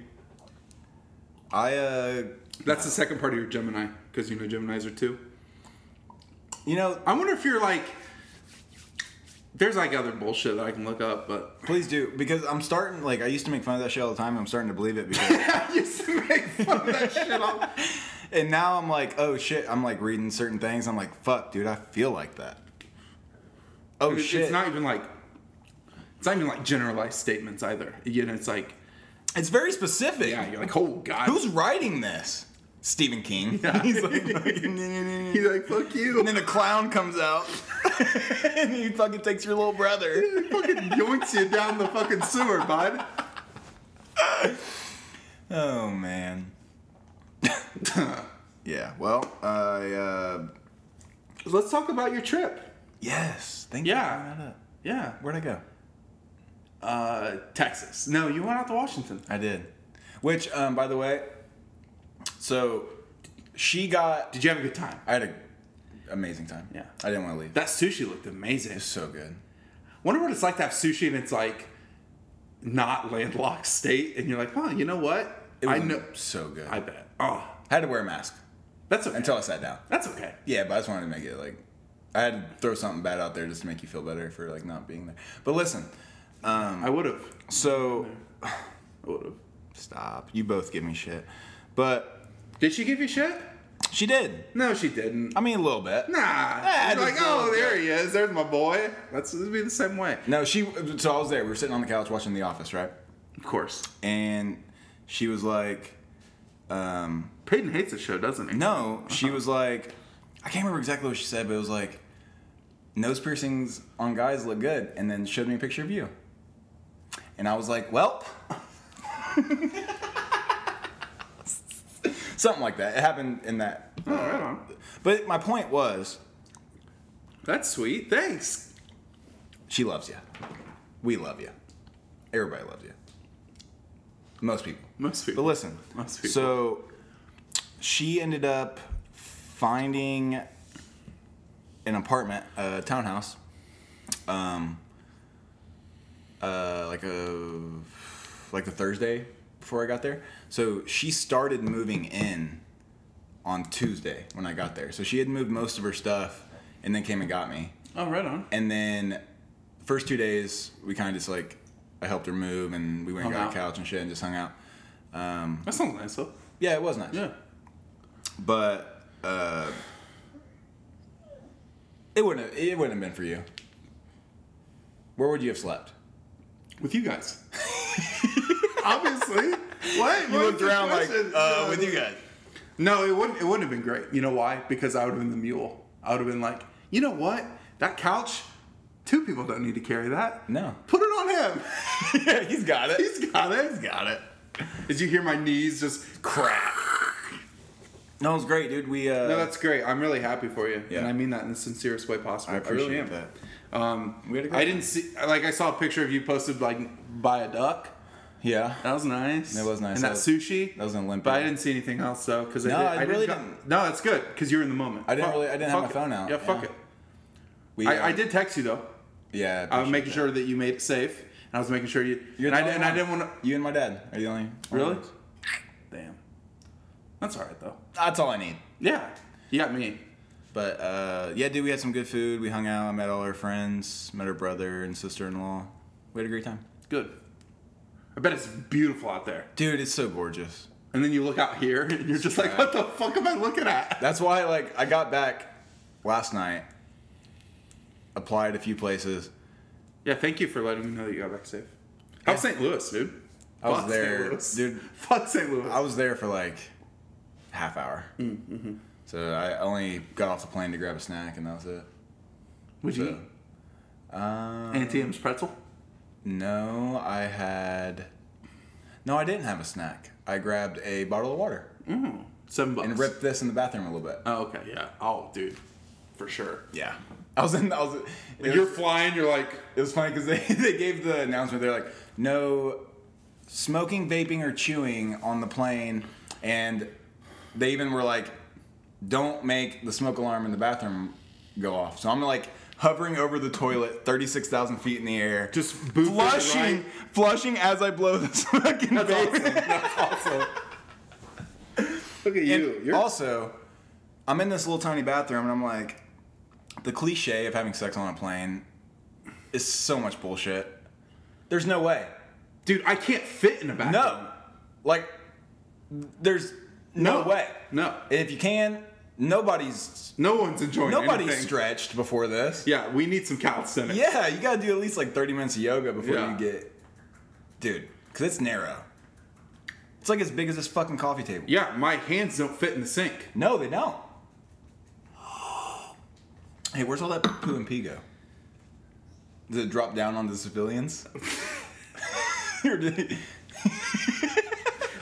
I uh That's the second part of your Gemini, because you know Geminis are two. you know, I wonder if you're like. There's like other bullshit that I can look up, but please do because I'm starting like I used to make fun of that shit all the time. I'm starting to believe it because <laughs> I used to make fun of that shit. All... <laughs> And now I'm like, oh shit, I'm like reading certain things. I'm like, fuck, dude, I feel like that. Oh It's, shit. it's not even like. It's not even like generalized statements either. You know, it's like, It's very specific. yeah, you're like, oh god, Who's writing this? Stephen King. Yeah. <laughs> He's like, <laughs> He's like, fuck you. and then a clown comes out <laughs> and he fucking takes your little brother. fucking yoinks you down the fucking sewer, bud. Oh man. yeah. Well, I uh, Let's talk about your trip. yes. Thank Yeah. you. for bringing that up. Yeah. Where'd I go? Uh, Texas. No, you went out to Washington. I did. Which, um, by the way, so she got. Did you have a good time? I had an amazing time. Yeah. I didn't want to leave. That sushi looked amazing. It's so good. Wonder what it's like to have sushi and it's like not landlocked state, and you're like, oh, you know what? It I know. So good. I bet. Oh, I had to wear a mask that's okay. until I sat down. that's okay. Yeah, but I just wanted to make it like I had to throw something bad out there just to make you feel better for like not being there. But listen, um, I would have. so I would have. <sighs> stop. You both give me shit, but Did she give you shit? she did. No, she didn't. I mean, a little bit. Nah. Ah, She's like, oh, there he is. There's my boy. That's it'd be the same way. No, she. So I was there. We were sitting on the couch watching The Office, right? Of course. And she was like, um, Peyton hates the show, doesn't he? no. She was like, I can't remember exactly what she said, but it was like, nose piercings on guys look good, and then showed me a picture of you. And I was like, well. Something like that. It happened in that. Oh, right on. But my point was, That's sweet. Thanks. she loves you. We love you. Everybody loves you. Most people. Most people. But listen. Most people. So she ended up finding an apartment, a townhouse, um, uh, like a like the Thursday before I got there. So she started moving in on Tuesday when I got there. So she had moved most of her stuff and then came and got me. Oh, right on. And then first two days we kind of just like I helped her move and we went and Hung got a out. couch and shit and just hung out. Um, That sounds nice though. yeah, it was nice. Yeah. But uh, it wouldn't have, it wouldn't have been for you. Where would you have slept? With you guys. <laughs> Obviously. <laughs> What? You What looked around like uh, with you guys. No, it wouldn't. It wouldn't have been great. You know why? Because I would have been the mule. I would have been like, you know what? That couch, two people don't need to carry that. No. Put it on him. <laughs> yeah, he's got it. He's got it. He's got it. Did you hear my knees just crack? No, it was great, dude. We uh, No, that's great. I'm really happy for you, Yeah. and I mean that in the sincerest way possible. I appreciate really am. that. Um, We had a good I time. didn't see like I saw a picture of you posted like by a duck. Yeah. That was nice. That was nice. And That that, was- sushi. that was an Olympia. But I didn't see anything else though because No, I really go- didn't. No, that's good because you're in the moment. I didn't Fuck- really- I didn't have my it. phone out, Yeah, fuck yeah. it. We, uh, I, I did text you though. Yeah. I was making that. sure that you made it safe, and I was making sure you. You're and, I, and I didn't want to. You and my dad are the only. Really? ones. Damn. That's all right though. That's all I need. Yeah, you got me. But uh, yeah, dude, we had some good food. We hung out. I met all our friends. Met her brother and sister-in-law. We had a great time. Good. I bet it's beautiful out there. Dude, it's so gorgeous. And then you look out here, and you're just like, "What the fuck am I looking at?" That's why, like, I got back last night. Applied a few places. Yeah, thank you for letting me know that you got back safe. How's St. Louis, dude? I was Fuck there, St. Louis. dude. <laughs> Fuck St. Louis. I was there for like half hour. Mm-hmm. So I only got off the plane to grab a snack, and that was it. Would you So, eat um, Auntie Anne's pretzel? No, I had. No, I didn't have a snack. I grabbed a bottle of water Mm. Seven bucks. and ripped this in the bathroom a little bit. Oh, okay, yeah. Oh, dude, for sure. Yeah, I was in. I was. It you're was, flying, you're like, it was funny because they <laughs> they gave the announcement. They're like, no smoking, vaping, or chewing on the plane, and they even were like, don't make the smoke alarm in the bathroom go off. So I'm like hovering over the toilet, 36,000 feet in the air, Just flushing, flushing as I blow this <laughs> fucking that's awesome. That's awesome. Look at you. And You're also, I'm in this little tiny bathroom, and I'm like, the cliche of having sex on a plane is so much bullshit. There's no way. dude. I can't fit in a bathroom. No. Like, there's no, No. way. No. And if you can, nobody's No one's enjoying nobody's anything. stretched before this. Yeah, we need some calisthenics. Yeah, you gotta do at least like 30 minutes of yoga before Yeah. you get, dude, because it's narrow. It's like as big as this fucking coffee table. Yeah, my hands don't fit in the sink. No, they don't. <gasps> Hey, where's all that poo and pee go? Does it drop down on the civilians? <laughs> <laughs> <laughs>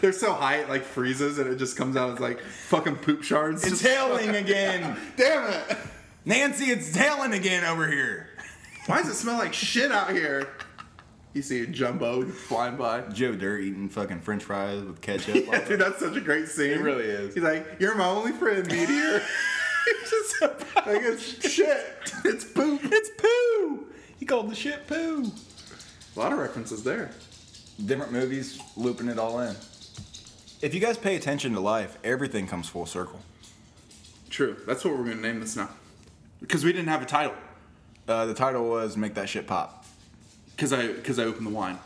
Or did it- They're so high it like freezes and it just comes out as like fucking poop shards. it's Just- hailing again. <laughs> Damn it! Nancy, it's hailing again over here. Why does it smell like shit out here? You see a jumbo flying by. Joe Dirt eating fucking French fries with ketchup. <laughs> Yeah, dude, that's such a great scene. It really is. He's like, "You're my only friend, meteor." <laughs> It's just like it's shit. It's poop. It's poo. He called the shit poo. A lot of references there. Different movies, looping it all in. If you guys pay attention to life, everything comes full circle. True. That's what we're gonna name this now. Because we didn't have a title. Uh, the title was "Make That Shit Pop." Because I because I opened the wine.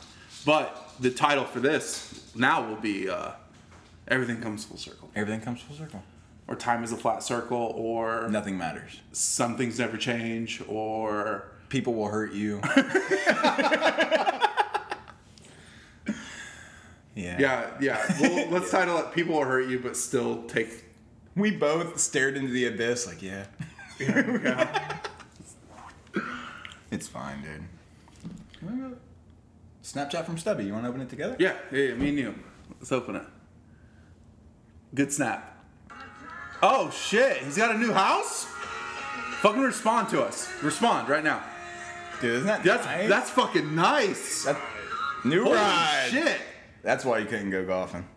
But the title for this now will be uh, "Everything Comes Full Circle," Everything comes full circle. or "Time is a Flat Circle," or Nothing matters. "Some Things Never Change," or People will hurt you. <laughs> yeah. yeah, yeah. Well, <laughs> let's title it "People Will Hurt You," but still take. We both stared into the abyss, like, yeah. Yeah. <laughs> It's fine, dude. Snapchat from Stubby. You want to open it together? Yeah, yeah, me and you. Let's open it. Good snap. Oh shit, he's got a new house? Fucking respond to us. Respond right now. Dude, isn't that That's nice? that's fucking nice. That- new Holy ride. shit. That's why you couldn't go golfing.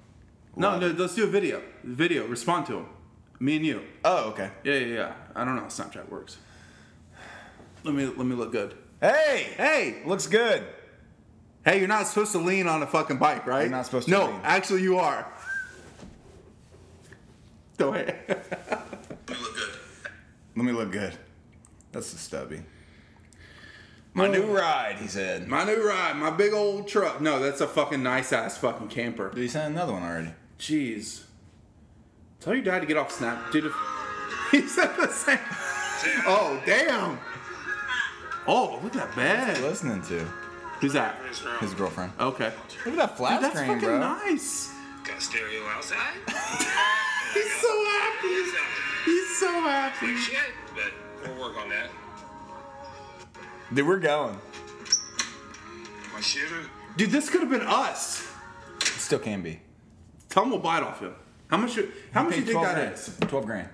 No, no, let's do a video. Video, respond to him. Me and you. Oh, okay. Yeah, yeah, yeah. I don't know how Snapchat works. Let me let me look good. Hey, Hey, looks good. hey, you're not supposed to lean on a fucking bike, right? You're not supposed to No, lean. actually you are. Go ahead. <laughs> Let me look good. Let me look good. That's the Stubby. My new ride, he said. My new ride, my big old truck. No, that's a fucking nice ass fucking camper. Did he send another one already? Jeez. Tell your dad to get off Snap, dude. if- <laughs> He said the same. Oh damn. Oh, look at that bed. Listening to Who's that? his girlfriend. Okay. Look at that flat Dude, that's screen, fucking bro. nice. Got stereo outside. <laughs> He's so happy. He's so happy. Shit, but we'll work on that. Dude, we're going. My shitter. Dude, this could have been us. It still can be. Tell him we'll buy it off you. How much? You, how much you think 12 that grand. is? Twelve grand.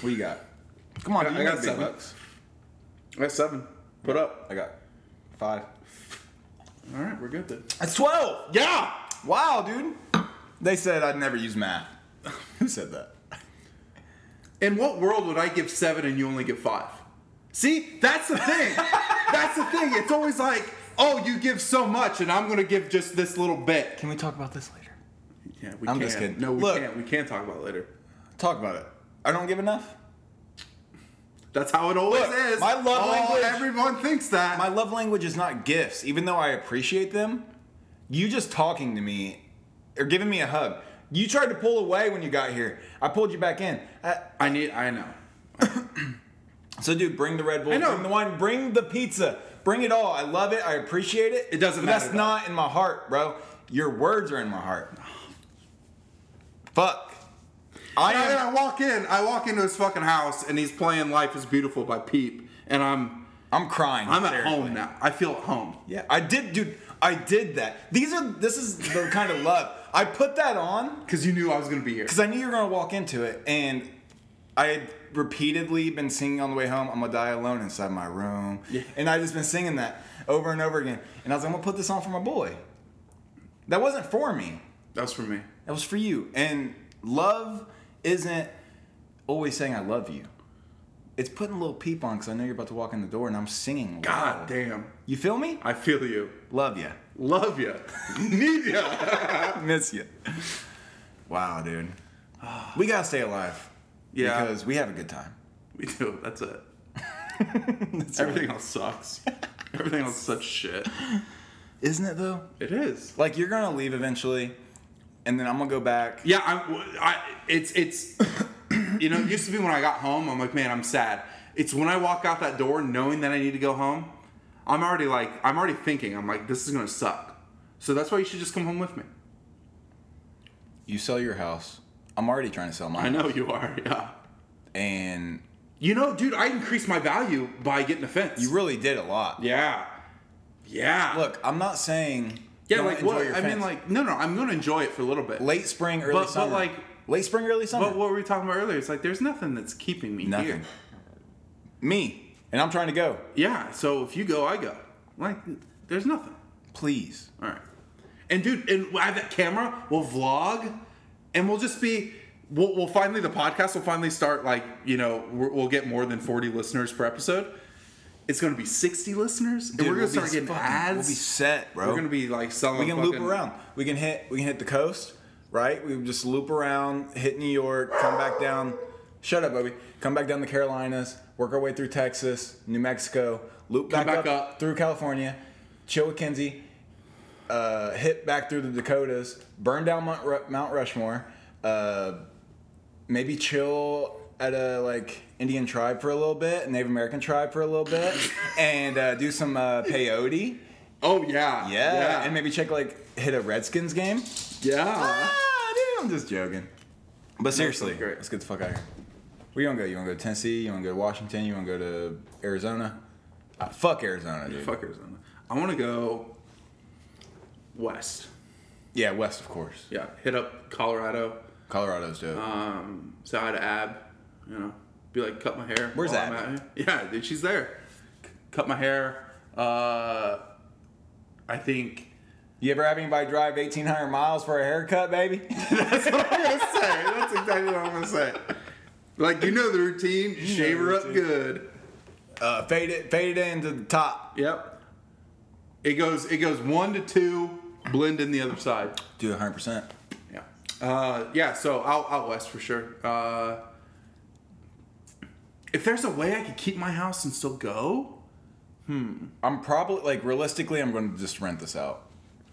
What you got? Come on, I dude, got- you I got got big seven. bucks. I got seven. Put up. I got five. All right, we're good then. That's twelve. Yeah. Wow, dude. They said I'd never use math. <laughs> Who said that? In what world would I give seven and you only give five? See, that's the thing. that's the thing. It's always like, oh, you give so much, and I'm gonna give just this little bit. Can we talk about this later? Yeah, we can. I'm can't. just kidding. No, we Look. can't. We can't talk about it later. Talk about it. I don't give enough. That's how it always Look, is. my love Oh, language- Everyone thinks that. My love language is not gifts, even though I appreciate them. You just talking to me or giving me a hug. You tried to pull away when you got here. I pulled you back in. Uh, I need. I know. <coughs> so, dude, bring the Red Bull, I know. bring the wine, bring the pizza, bring it all. I love it. I appreciate it. It doesn't but That's not in my heart, bro. Your words are in my heart. Fuck. I And I, walk in. I walk into his fucking house, and he's playing "Life Is Beautiful" by Peep, and I'm. I'm crying. I'm at home now. I feel at home. Yeah, I did, dude. I did that. These are. This is the kind of love. I put that on <laughs> Because you knew I was gonna be here. because I knew you were gonna walk into it, and I repeatedly been singing on the way home. I'm gonna die alone inside my room, Yeah. and I just been singing that over and over again. And I was like, I'm gonna put this on for my boy. That wasn't for me. That was for me. That was for you. And love isn't always saying I love you. It's putting a little peep on because I know you're about to walk in the door, and I'm singing. God loud. damn. You feel me? I feel you. Love you. Love you. <laughs> Need ya. <laughs> Miss you. Wow, dude. We gotta stay alive. Yeah. Because we have a good time. We do. That's it. <laughs> That's Everything else sucks. Everything else is such shit. Isn't it though? It is. Like you're gonna leave eventually, and then I'm gonna go back. Yeah, I, I it's it's <coughs> you know, it used to be when I got home, I'm like, man, I'm sad. It's when I walk out that door knowing that I need to go home, I'm already like I'm already thinking, I'm like, this is gonna suck. So that's why you should just come home with me. You sell your house. I'm already trying to sell mine. I know you are. <laughs> Yeah. And You know, dude, I increased my value by getting a fence. you really did a lot. Yeah. Yeah. Look, I'm not saying Yeah, don't like enjoy what? your I mean, fence. like no, no. I'm gonna enjoy it for a little bit. late spring, early But- but, summer. like- late spring, early summer. But what were we talking about earlier? It's like there's nothing that's keeping me Nothing. here. Me, and I'm trying to go. Yeah. So if you go, I go. Like there's nothing. Please. All right. And dude, and I have that camera. We'll vlog, and we'll just be. We'll, we'll finally the podcast will finally start. Like you know, we'll get more than forty listeners per episode. It's going to be sixty listeners, and we're going we'll to start getting fucking- ads. We'll be set, bro. We're going to be like selling. we can loop around. We can hit. We can hit the coast, right? We just loop around, hit New York, come back down. Shut up, Bobby. Come back down the Carolinas, work our way through Texas, New Mexico, loop back, back up, up. through California, chill with Kinsey, uh, hit back through the Dakotas, burn down Mount, Ru- Mount Rushmore, uh, maybe chill at a like Indian tribe for a little bit, Native American tribe for a little bit, and uh, do some uh, peyote. Oh yeah, Yeah, and maybe check like hit a Redskins game. yeah. Ah, dude, I'm just joking. But seriously, sounds great. let's get the fuck out of here. Where you wanna go? You wanna go to Tennessee? You wanna go to Washington? You wanna go to Arizona? Uh, fuck Arizona, dude. Fuck Arizona. I want to go west. Yeah, west, of course. Yeah, hit up Colorado. Colorado's dope. Um, to Ab. You know, be like, cut my hair. Where's while Ab? I'm at here. Yeah, dude, she's there. C- cut my hair. Uh, I think. you ever have anybody drive 1,800 miles for a haircut, baby? <laughs> That's what I'm gonna say. That's exactly what I'm gonna say. Like you know the routine. Shave her up good. uh, fade it, fade it into the top. Yep. It goes. It goes one to two. Blend in the other side. Do 100. percent Yeah. Uh, yeah. So out out west for sure. Uh, if there's a way I could keep my house and still go, hmm. I'm probably like realistically, I'm going to just rent this out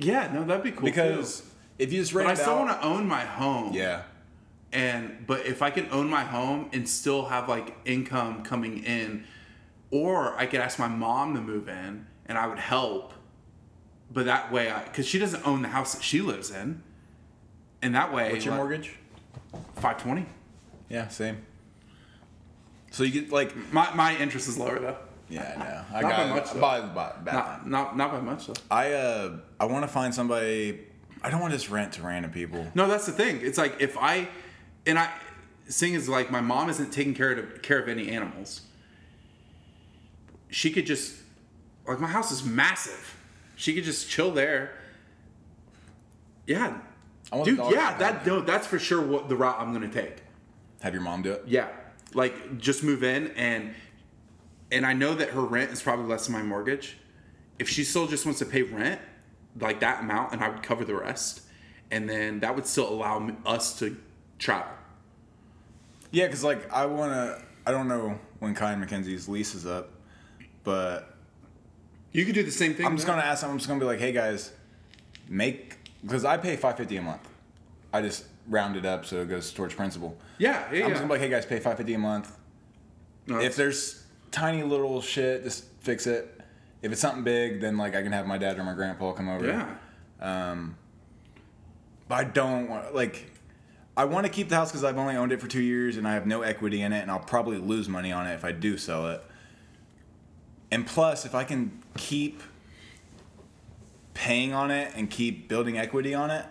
yeah, no, that'd be cool. because too. if you just but rent I it still out, want to own my home. yeah, And but if I can own my home and still have like income coming in, or I could ask my mom to move in and I would help. But that way, I because she doesn't own the house that she lives in, and that way, what's your mortgage? Five twenty. Yeah, same. So you get like, My my interest is lower though. yeah, I know. I Not by got much, it. though. By, by, bad Not not not by much though. I uh, I want to find somebody. I don't want to just rent to random people. No, that's the thing. It's like if I, and I, seeing is like my mom isn't taking care of care of any animals. She could just, like my house is massive. She could just chill there. Yeah, I want the dude. Yeah, that no, that's for sure what the route I'm gonna take. Have your mom do it. Yeah, like just move in and, and I know that her rent is probably less than my mortgage. If she still just wants to pay rent, like that amount, and I would cover the rest, and then that would still allow me, us to travel. Yeah, because like I want to. I don't know when Kai and Mackenzie's lease is up, but You could do the same thing. I'm just gonna ask them. I'm just gonna be like, hey guys, make because I pay five fifty a month. I just round it up so it goes towards principal. Yeah, yeah. I'm just gonna be like, hey guys, pay five fifty a month. No, If there's tiny little shit, just fix it. If it's something big, then like I can have my dad or my grandpa come over. yeah, Um, but I don't want like. I want to keep the house because I've only owned it for two years and I have no equity in it, and I'll probably lose money on it if I do sell it. And plus, if I can keep paying on it and keep building equity on it,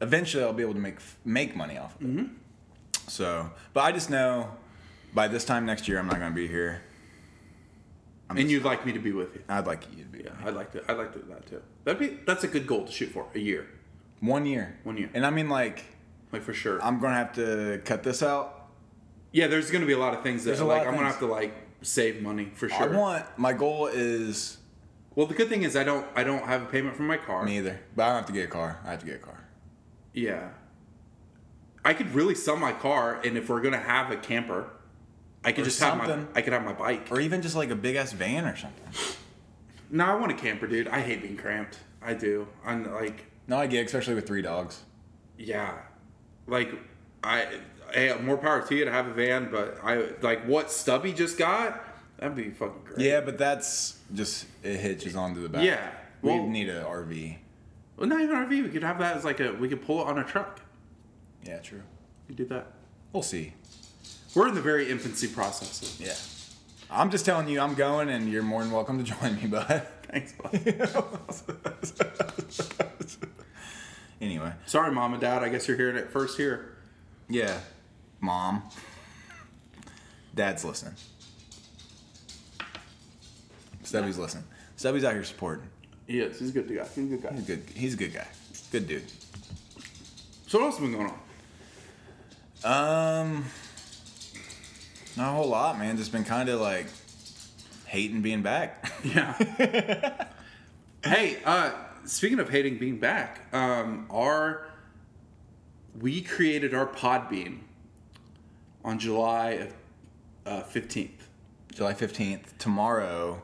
eventually I'll be able to make make money off of it. Mm-hmm. So, but I just know by this time next year I'm not going to be here. I'm and you'd like me to be with you. I'd like you to be. Yeah, I'd like to. I'd like to do that too. That'd be. That's a good goal to shoot for. A year, One year. One year. And I mean, like, like for sure. I'm gonna have to cut this out. yeah, there's gonna be a lot of things that like I'm gonna have to like save money for sure. I want my goal is well, the good thing is I don't. I don't have a payment for my car. me either, but I don't have to get a car. I have to get a car. Yeah. I could really sell my car, and if we're gonna have a camper, I could Or just have my. I could have my bike. Or even just like a big ass van or something. No, I want a camper, dude. I hate being cramped. I do. I'm like, No, I get, especially with three dogs. yeah, like I. Hey, more power to you to have a van, but I like what Stubby just got. That'd be fucking great. Yeah, but that's just it hitches onto the back. Yeah, we well- need an RV. Well, not even RV. We could have that as like a. We could pull it on a truck. Yeah, true. We could do that. We'll see. We're in the very infancy process. Yeah. I'm just telling you, I'm going, and you're more than welcome to <laughs> join me, bud. Thanks, bud. <laughs> anyway, Sorry, mom and dad. I guess you're hearing it first here. yeah, mom, dad's listening. Stubby's listening. Stubby's out here supporting. He is. He's a good guy. He's a good guy. He's a good. He's a good guy. Good dude. So what else has been going on? Um, not a whole lot, man. Just been kind of like hating being back. <laughs> Yeah. hey, uh, speaking of hating being back, um, our we created our Podbean on July uh, fifteenth. July fifteenth. Tomorrow.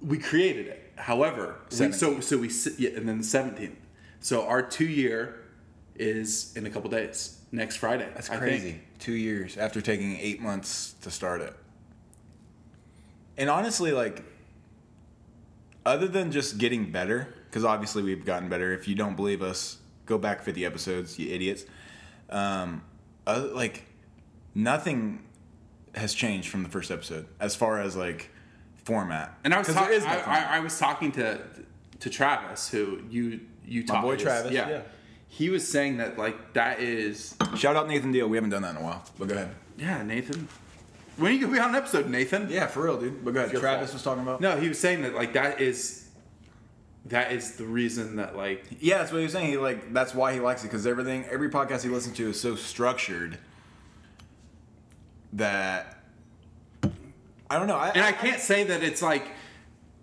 we created it. However, we, so so we yeah, and then the seventeenth. So our two year is in a couple days. Next Friday. That's crazy. Two years after taking eight months to start it. And honestly, like, other than just getting better, because obviously we've gotten better. If you don't believe us, go back 50 episodes, you idiots. Um, other, like, nothing has changed from the first episode as far as like format. And I was 'Cause talk- no I. I, I was talking to to Travis, who you you talk My boy this- Travis, Yeah. yeah. He was saying that like that is Shout out Nathan Deal. We haven't done that in a while, but go ahead. yeah Nathan. When are you gonna be on an episode, Nathan? Yeah, for real, dude. But go ahead. Travis fault. was talking about. No, he was saying that like that is that is the reason that like Yeah, that's what he was saying. He like that's why he likes it because everything, every podcast he listens to is so structured that I don't know. I, and I can't say that it's like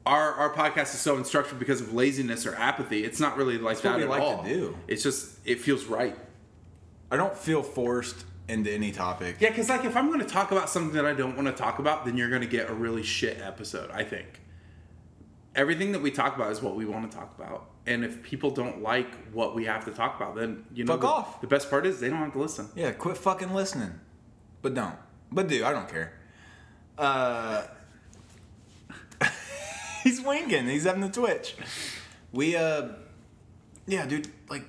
our our podcast is so unstructured because of laziness or apathy. It's not really like that at like all. do. It's just it feels right. I don't feel forced into any topic. Yeah, because like if I'm going to talk about something that I don't want to talk about, then you're going to get a really shit episode. I think everything that we talk about is what we want to talk about, and if people don't like what we have to talk about, then you know Fuck the, off. The best part is they don't have to listen. Yeah, quit fucking listening. But don't. But do. I don't care. Uh, <laughs> he's winking. He's having the twitch. We uh, yeah, dude. Like,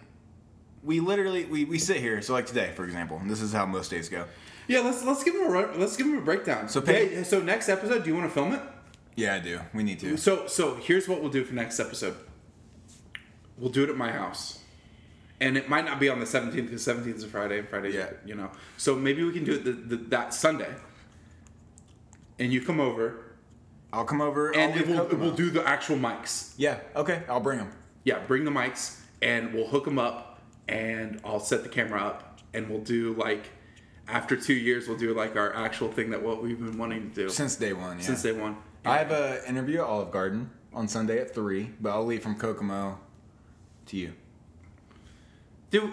we literally we, we sit here. So like today, for example, and this is how most days go. Yeah, let's let's give him a let's give them a breakdown. So pay- Hey, so next episode, do you want to film it? Yeah, I do. We need to. So so here's what we'll do for next episode. We'll do it at my house. And it might not be on the 17th because 17th is a Friday and Friday, Yeah. you know. So maybe we can do it the, the, that Sunday. And you come over I'll come over and it will, we'll do the actual mics. Yeah. Okay. I'll bring them. Yeah, bring the mics and we'll hook them up and I'll set the camera up and we'll do like after 2 years we'll do like our actual thing that what we've been wanting to do Since day one. Yeah. since day 1. I have an interview at Olive Garden on Sunday at three, but I'll leave from Kokomo to you. Dude,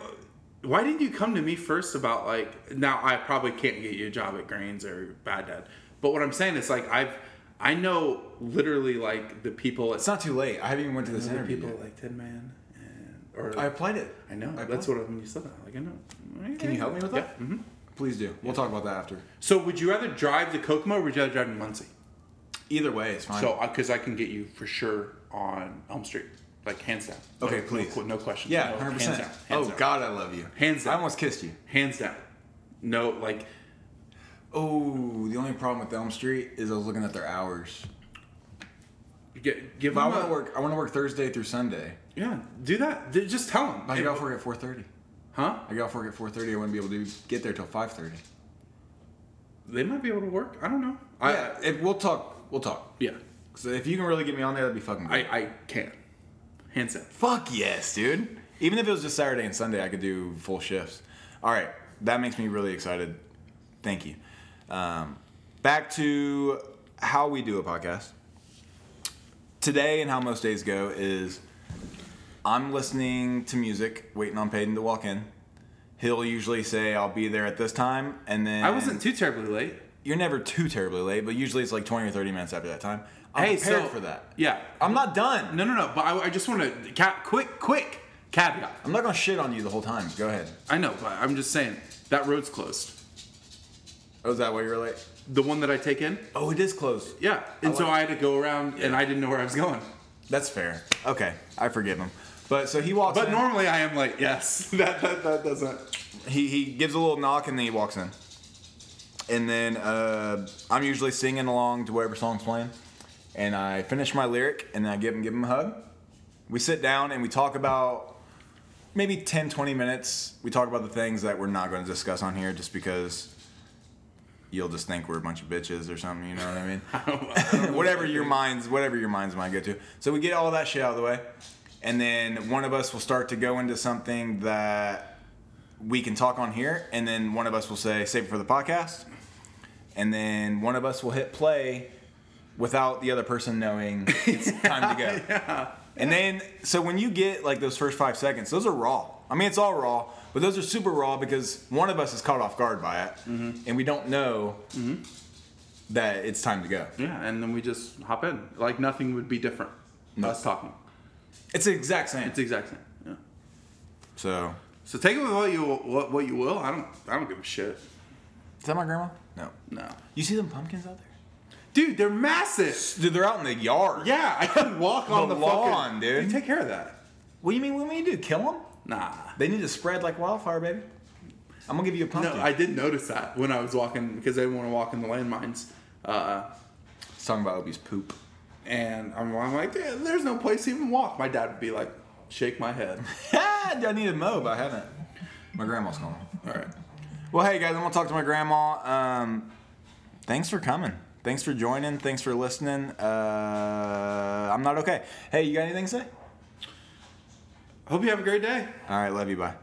why didn't you come to me first about like? Now I probably can't get you a job at Grains or Bad Dad, but what I'm saying is like I've I know literally like the people at It's not too late. I haven't even went to this the interview. people yet. like Tin Man and or I applied it. I know I that's what I when you said that like I know. Can you help me with that? Yeah. hmm Please do. We'll talk about that after. So would you rather drive to Kokomo or would you rather drive to Muncie? Either way, it's fine. So because I can get you for sure on Elm Street, like hands down. Okay, No- please. No, no question. yeah, No, hundred hands percent. down, Oh down. God, I love you. Hands down. I almost kissed you. hands down. No, like Oh, the only problem with Elm Street is I was looking at their hours. get, give I want to work. I want to work Thursday through Sunday. Yeah, do that. Just tell them. I get off work at four thirty. Huh? I get off work at four thirty. I wouldn't be able to get there till five thirty. They might be able to work. I don't know. I, Yeah, if we'll talk. We'll talk. yeah. So if you can really get me on there, that'd be fucking I. I can. Hands down. Fuck yes, dude. Even if it was just Saturday and Sunday, I could do full shifts. All right, that makes me really excited. Thank you. Um, back to how we do a podcast. Today and how most days go is I'm listening to music, waiting on Peyton to walk in. He'll usually say I'll be there at this time, and then I wasn't too terribly late. You're never too terribly late, but usually it's like 20 or 30 minutes after that time. I'm Hey, prepared so- for that. Yeah. I'm not done. No, no, no. But I, I just want to ca- quick, quick caveat. I'm not gonna shit on you the whole time. Go ahead. I know, but I'm just saying that road's closed. Oh, is that why you were late? The one that I take in. Oh, it is closed. Yeah. And I so like- I had to go around, and I didn't know where I was going. That's fair. Okay, I forgive him. But so he walks in. But in. normally I am like, Yes, <laughs> that that, that doesn't. he he gives a little knock and then he walks in. And then uh, I'm usually singing along to whatever song's playing. And I finish my lyric and then I give him give him a hug. We sit down and we talk about maybe 10, 20 minutes. We talk about the things that we're not going to discuss on here just because you'll just think we're a bunch of bitches or something, you know what I mean? <laughs> <laughs> whatever your minds whatever your minds might go to. So we get all that shit out of the way. And then one of us will start to go into something that we can talk on here, and then one of us will say, save it for the podcast. And then one of us will hit play without the other person knowing <laughs> it's time to go. And then, so when you get like those first five seconds, those are raw. I mean, it's all raw, but those are super raw because one of us is caught off guard by it, mm-hmm. and we don't know mm-hmm. that it's time to go. Yeah, and then we just hop in. Like nothing would be different. Us talking. It's the exact same. It's the exact same. Yeah. So, So take it with what you what, what you will. I don't I don't give a shit. is that my grandma? No. No. You see them pumpkins out there? Dude, they're massive. Dude, they're out in the yard. Yeah, I can walk on The lawn, fucking, dude. You take care of that. What do you mean? What do you do? Kill them? Nah. They need to spread like wildfire, baby. I'm gonna give you a pumpkin. No. I did notice that when I was walking because I didn't want to walk in the landmines. Uh, It's talking about Opie's poop. and I'm, I'm like, "Yeah, there's no place to even walk. My dad would be like, shake my head. <laughs> I need a mow, but I haven't. My grandma's calling. All right. Well, hey guys, I'm gonna talk to my grandma. Um, thanks for coming. Thanks for joining. Thanks for listening. Uh, I'm not okay. Hey, you got anything to say? Hope you have a great day. All right, love you. Bye.